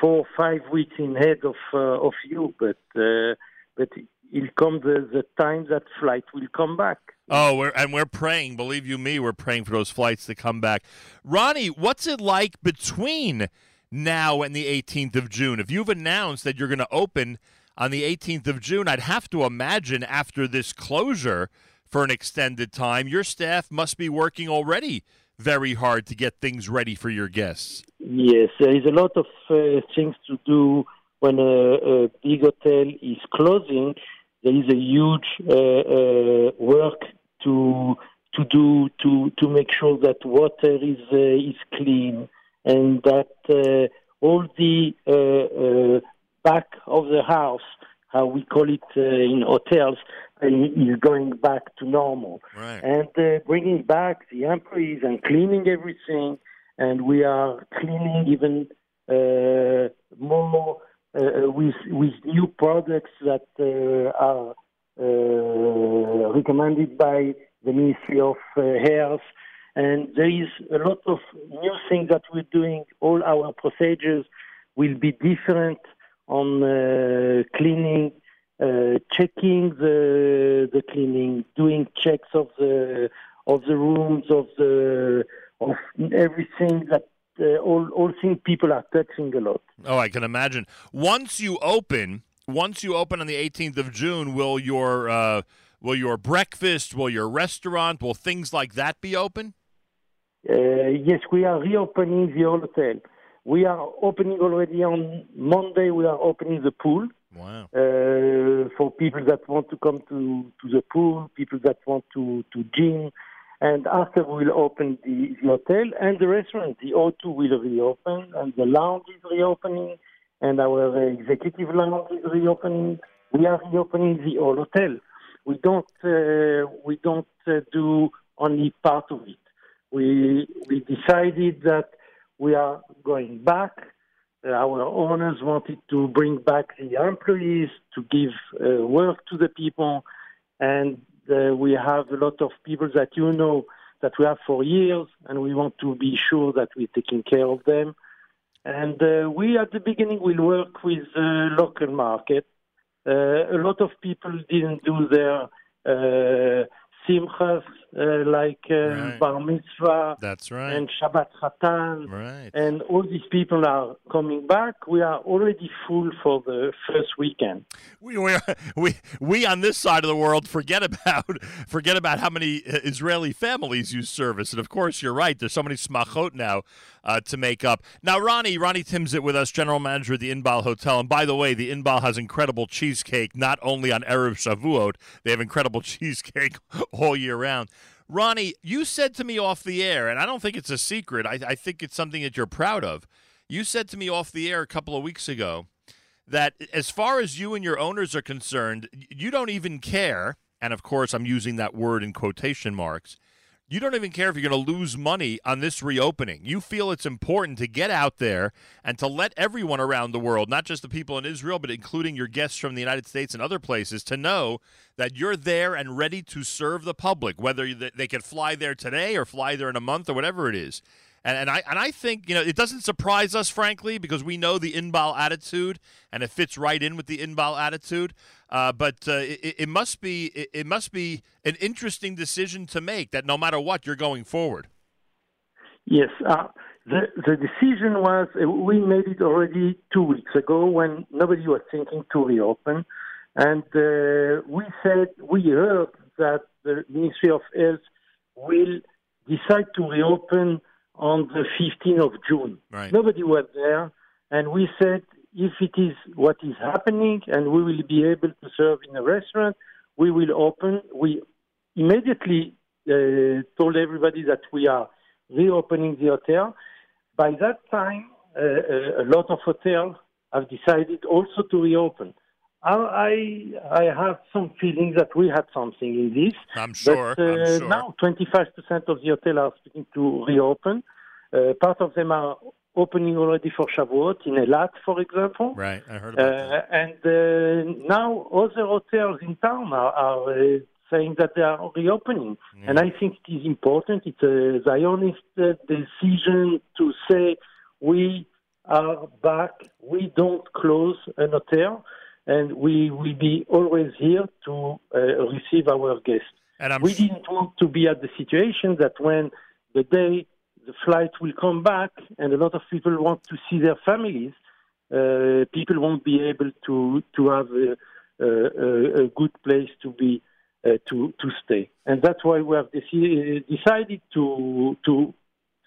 four or five weeks ahead of uh, of you, but uh, but will come the, the time that flight will come back. Oh, we're, and we're praying. Believe you me, we're praying for those flights to come back. Ronnie, what's it like between now and the 18th of June? If you've announced that you're going to open on the 18th of June, I'd have to imagine after this closure for an extended time, your staff must be working already very hard to get things ready for your guests. Yes, there is a lot of uh, things to do when a, a big hotel is closing. There is a huge uh, uh, work to to do to to make sure that water is uh, is clean and that uh, all the uh, uh, back of the house, how we call it uh, in hotels, uh, is going back to normal. Right. And uh, bringing back the employees and cleaning everything, and we are cleaning even uh, more with with new products that uh, are uh, recommended by the Ministry of uh, Health. And there is a lot of new things that we're doing. All our procedures will be different on uh, cleaning, uh, checking the the cleaning, doing checks of the of the rooms, of the of everything that uh, all all things people are touching a lot. Oh, I can imagine. Once you open, once you open on the 18th of June, will your uh, will your breakfast, will your restaurant, will things like that be open? Uh, yes, we are reopening the hotel. We are opening already on Monday. We are opening the pool. Wow. Uh, for people that want to come to, to the pool, people that want to, to gym. And after we'll open the, the hotel and the restaurant. The O2 will reopen and the lounge is reopening and our executive lounge is reopening. We are reopening the whole hotel. We don't, uh, we don't uh, do only part of it. We, we decided that we are going back. Our owners wanted to bring back the employees to give uh, work to the people, and uh, we have a lot of people that you know that we have for years, and we want to be sure that we're taking care of them. And uh, we, at the beginning, will work with uh, local market. Uh, a lot of people didn't do their uh, simchas uh, like uh, bar mitzvah That's right. and Shabbat Chatan, Right. and all these people are coming back. We are already full for the first weekend. We, we we we on this side of the world forget about (laughs) forget about how many uh, Israeli families use service, and of course you're right. There's so many smachot now uh, to make up. Now, Ronnie Ronnie Timsit with us, general manager at the Inbal Hotel, and by the way, the Inbal has incredible cheesecake. Not only on erev Shavuot, they have incredible (laughs) cheesecake all year round. Ronnie, you said to me off the air, and I don't think it's a secret. I, I think it's something that you're proud of. You said to me off the air a couple of weeks ago that as far as you and your owners are concerned, you don't even care. And of course, I'm using that word in quotation marks. You don't even care if you're going to lose money on this reopening. You feel it's important to get out there and to let everyone around the world, not just the people in Israel, but including your guests from the United States and other places, to know that you're there and ready to serve the public, whether they can fly there today or fly there in a month or whatever it is. And, and I and I think you know it doesn't surprise us, frankly, because we know the Inbal attitude, and it fits right in with the Inbal attitude. Uh, but uh, it, it must be it, it must be an interesting decision to make that no matter what you're going forward. Yes, uh, the the decision was uh, we made it already two weeks ago when nobody was thinking to reopen, and uh, we said we heard that the Ministry of Health will decide to reopen on the 15th of June. Right. Nobody was there, and we said if it is what is happening and we will be able to serve in a restaurant, we will open. We immediately uh, told everybody that we are reopening the hotel. By that time, uh, uh, a lot of hotels have decided also to reopen. I, I I have some feeling that we had something in this. I'm sure, But, uh, I'm sure. Now, 25% of the hotels are speaking to reopen. Uh, part of them are opening already for Shavuot in Elat, for example. Right, I heard about Uh, and uh, now other hotels in town are, are uh, saying that they are reopening. And I think it is important. It's a Zionist uh, decision to say we are back, we don't close an hotel. And we will be always here to uh, receive our guests. And I'm we didn't want to be at the situation that when the day the flight will come back and a lot of people want to see their families, uh, people won't be able to to have a, a, a good place to be uh, to to stay, and that's why we have deci- decided to to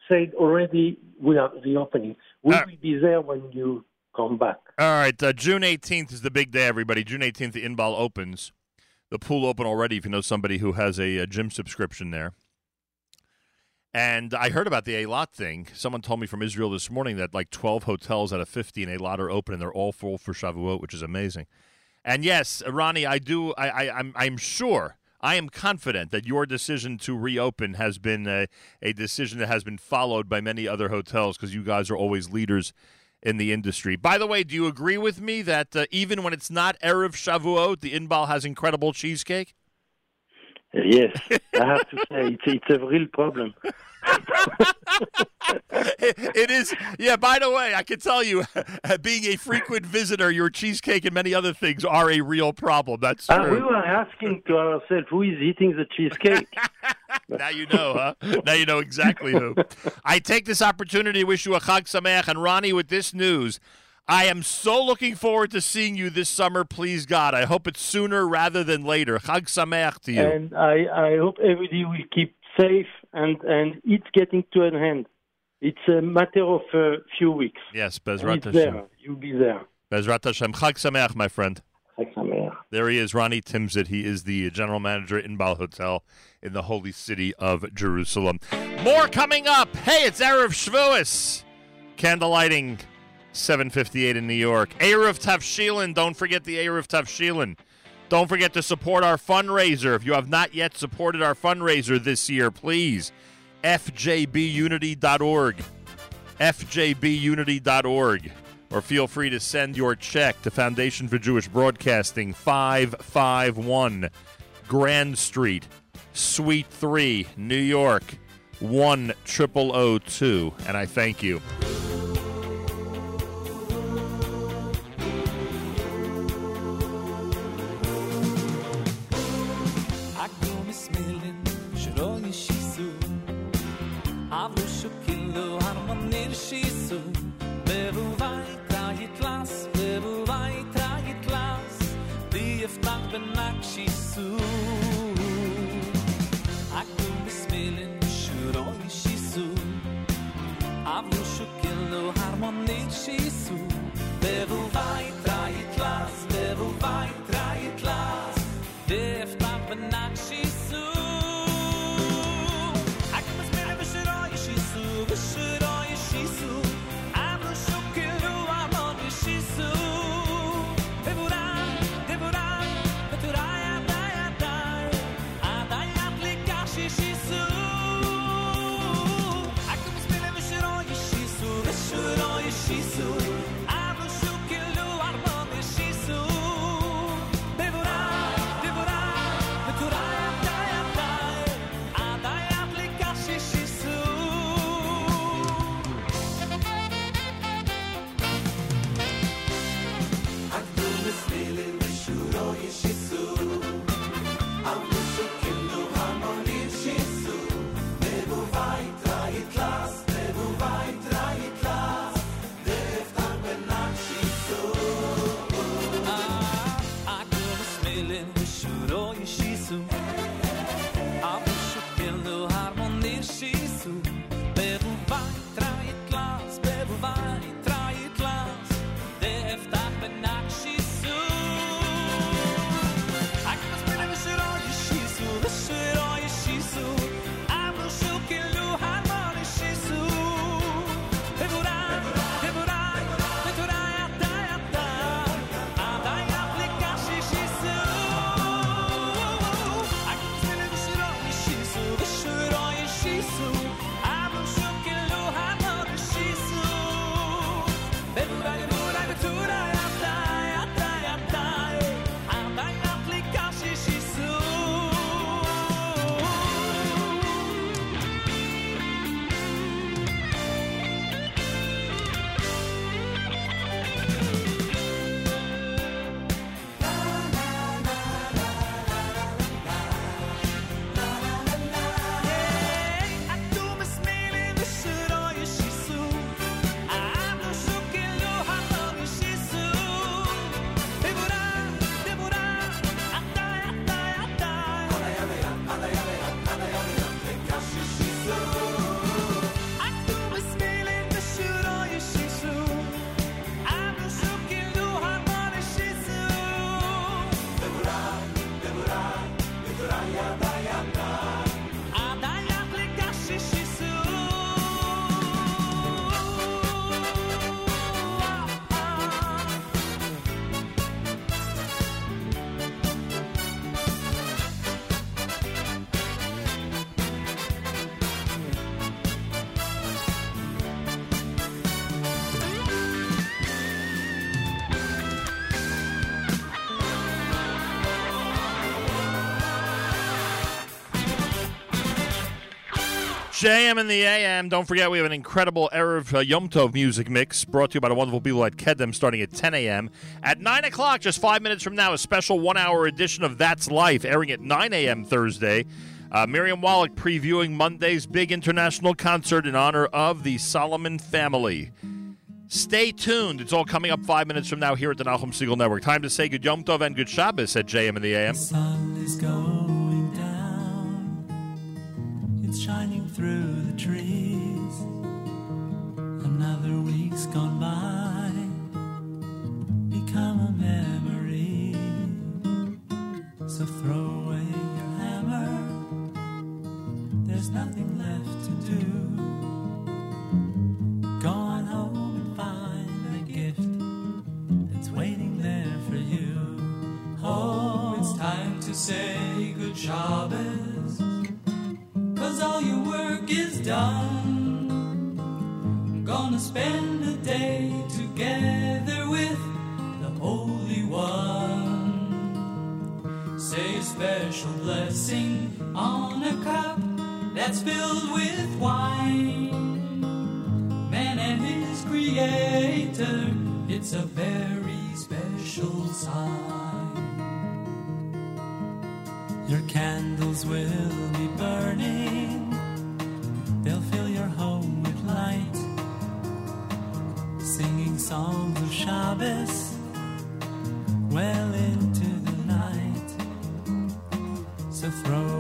say already we are reopening. We will be there when you come back. All right, uh, June 18th is the big day, everybody. June 18th, the Inbal opens. The pool open already if you know somebody who has a, a gym subscription there. And I heard about the Eilat thing. Someone told me from Israel this morning that like 12 hotels out of 50 in Eilat are open and they're all full for Shavuot, which is amazing. And yes, Ronnie, I do. I, I, I'm, I'm sure. I am confident that your decision to reopen has been a, a decision that has been followed by many other hotels because you guys are always leaders in the industry. By the way, do you agree with me that uh, even when it's not Erev Shavuot, the Inbal has incredible cheesecake? Yes, I have to say it's it's a real problem. (laughs) it is. Yeah. By the way, I can tell you, (laughs) being a frequent visitor, your cheesecake and many other things are a real problem. That's Uh, true. we were asking to ourselves who is eating the cheesecake. (laughs) now you know, huh? Now you know exactly who. I take this opportunity to wish you a Chag Sameach. And Ronnie, with this news, I am so looking forward to seeing you this summer, please God. I hope it's sooner rather than later. Chag Sameach to you. And I, I hope everybody will keep safe and, and it's getting to an end. It's a matter of a few weeks. yes, Bezrat Hashem. You'll be there. Bezrat Hashem. Chag Sameach, my friend. Chag Sameach. There he is, Ronnie Timsit. He is the general manager at Inbal Hotel in the holy city of Jerusalem. More coming up. Hey, it's Erev Shavuos. Candle lighting, 758 in New York. Erev Tavshilin. Don't forget the Erev Tavshilin. Don't forget to support our fundraiser. If you have not yet supported our fundraiser this year, please, fjbunity.org. fjbunity.org. Or feel free to send your check to Foundation for Jewish Broadcasting, 551 Grand Street, Suite 3, New York, 10002. And I thank you. isso. JM in the AM. Don't forget, we have an incredible Erev uh, Yom Tov music mix brought to you by the wonderful people at Kedem starting at 10 a.m. At 9 o'clock, just five minutes from now, a special one hour edition of That's Life airing at 9 a.m. Thursday. Uh, Miriam Wallach previewing Monday's big international concert in honor of the Solomon family. Stay tuned. It's all coming up five minutes from now here at the Nachum Segal Network. Time to say good Yom Tov and good Shabbos at JM in the AM. down. It's shining through the trees. Another week's gone by. Become a memory. So throw away your hammer. There's nothing left to do. Go on home and find a gift that's waiting there for you. Oh, it's time to say good Shabbos. Cause all your work is done. I'm Gonna spend a day together with the Holy One. Say a special blessing on a cup that's filled with wine. Man and his creator, it's a very special sign. Your candles will be burning, they'll fill your home with light. Singing songs of Shabbos well into the night. So throw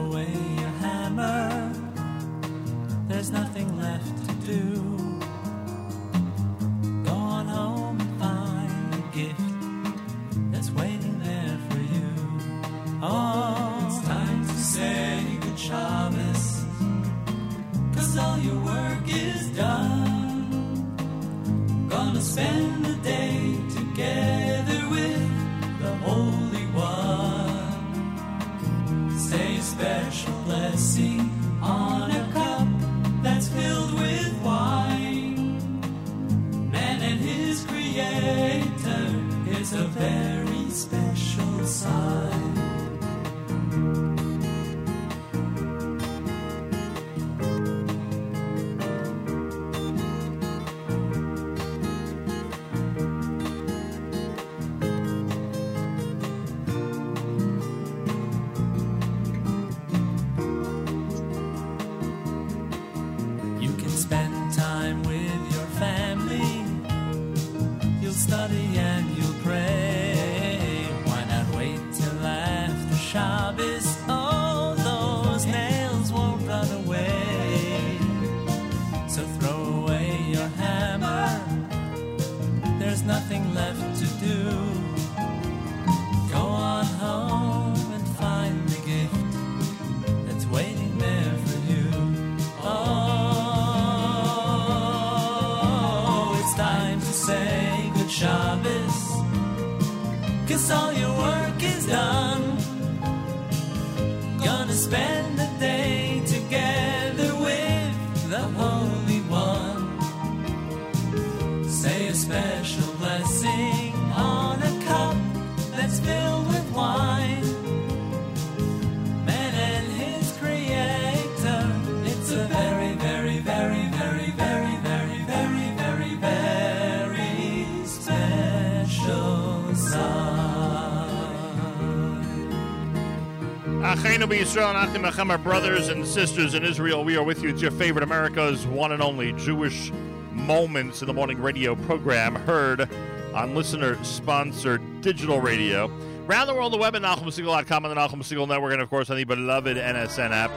B'Yisrael and Achim our brothers and sisters in Israel. We are with you. It's your favorite America's one and only Jewish Moments in the Morning radio program, heard on listener-sponsored digital radio. Around the world, the web at NachumSegal.com and the Nachum Segal Network, and of course on the beloved NSN app.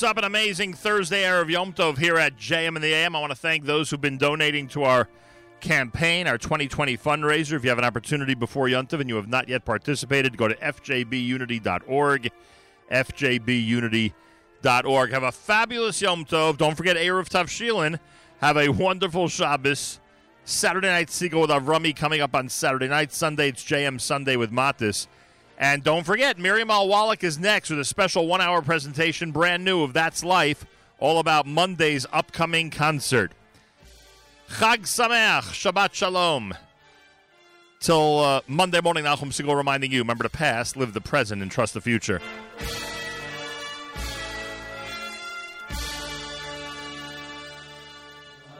Wraps up an amazing Thursday hour of Yom Tov here at JM in the AM. I want to thank those who've been donating to our campaign, our 2020 fundraiser. If you have an opportunity before Yom Tov and you have not yet participated, go to fjbunity.org, fjbunity.org. Have a fabulous Yom Tov. Don't forget Erev Tavshilin. Have a wonderful Shabbos. Saturday night Segal with Avrami coming up on Saturday night. Sunday, it's JM Sunday with Matis. And don't forget, Miriam L. Wallach is next with a special one hour presentation, brand new, of That's Life, all about Monday's upcoming concert. Chag Sameach, Shabbat Shalom. Till uh, Monday morning, Nachum Segal reminding you remember the past, live the present, and trust the future.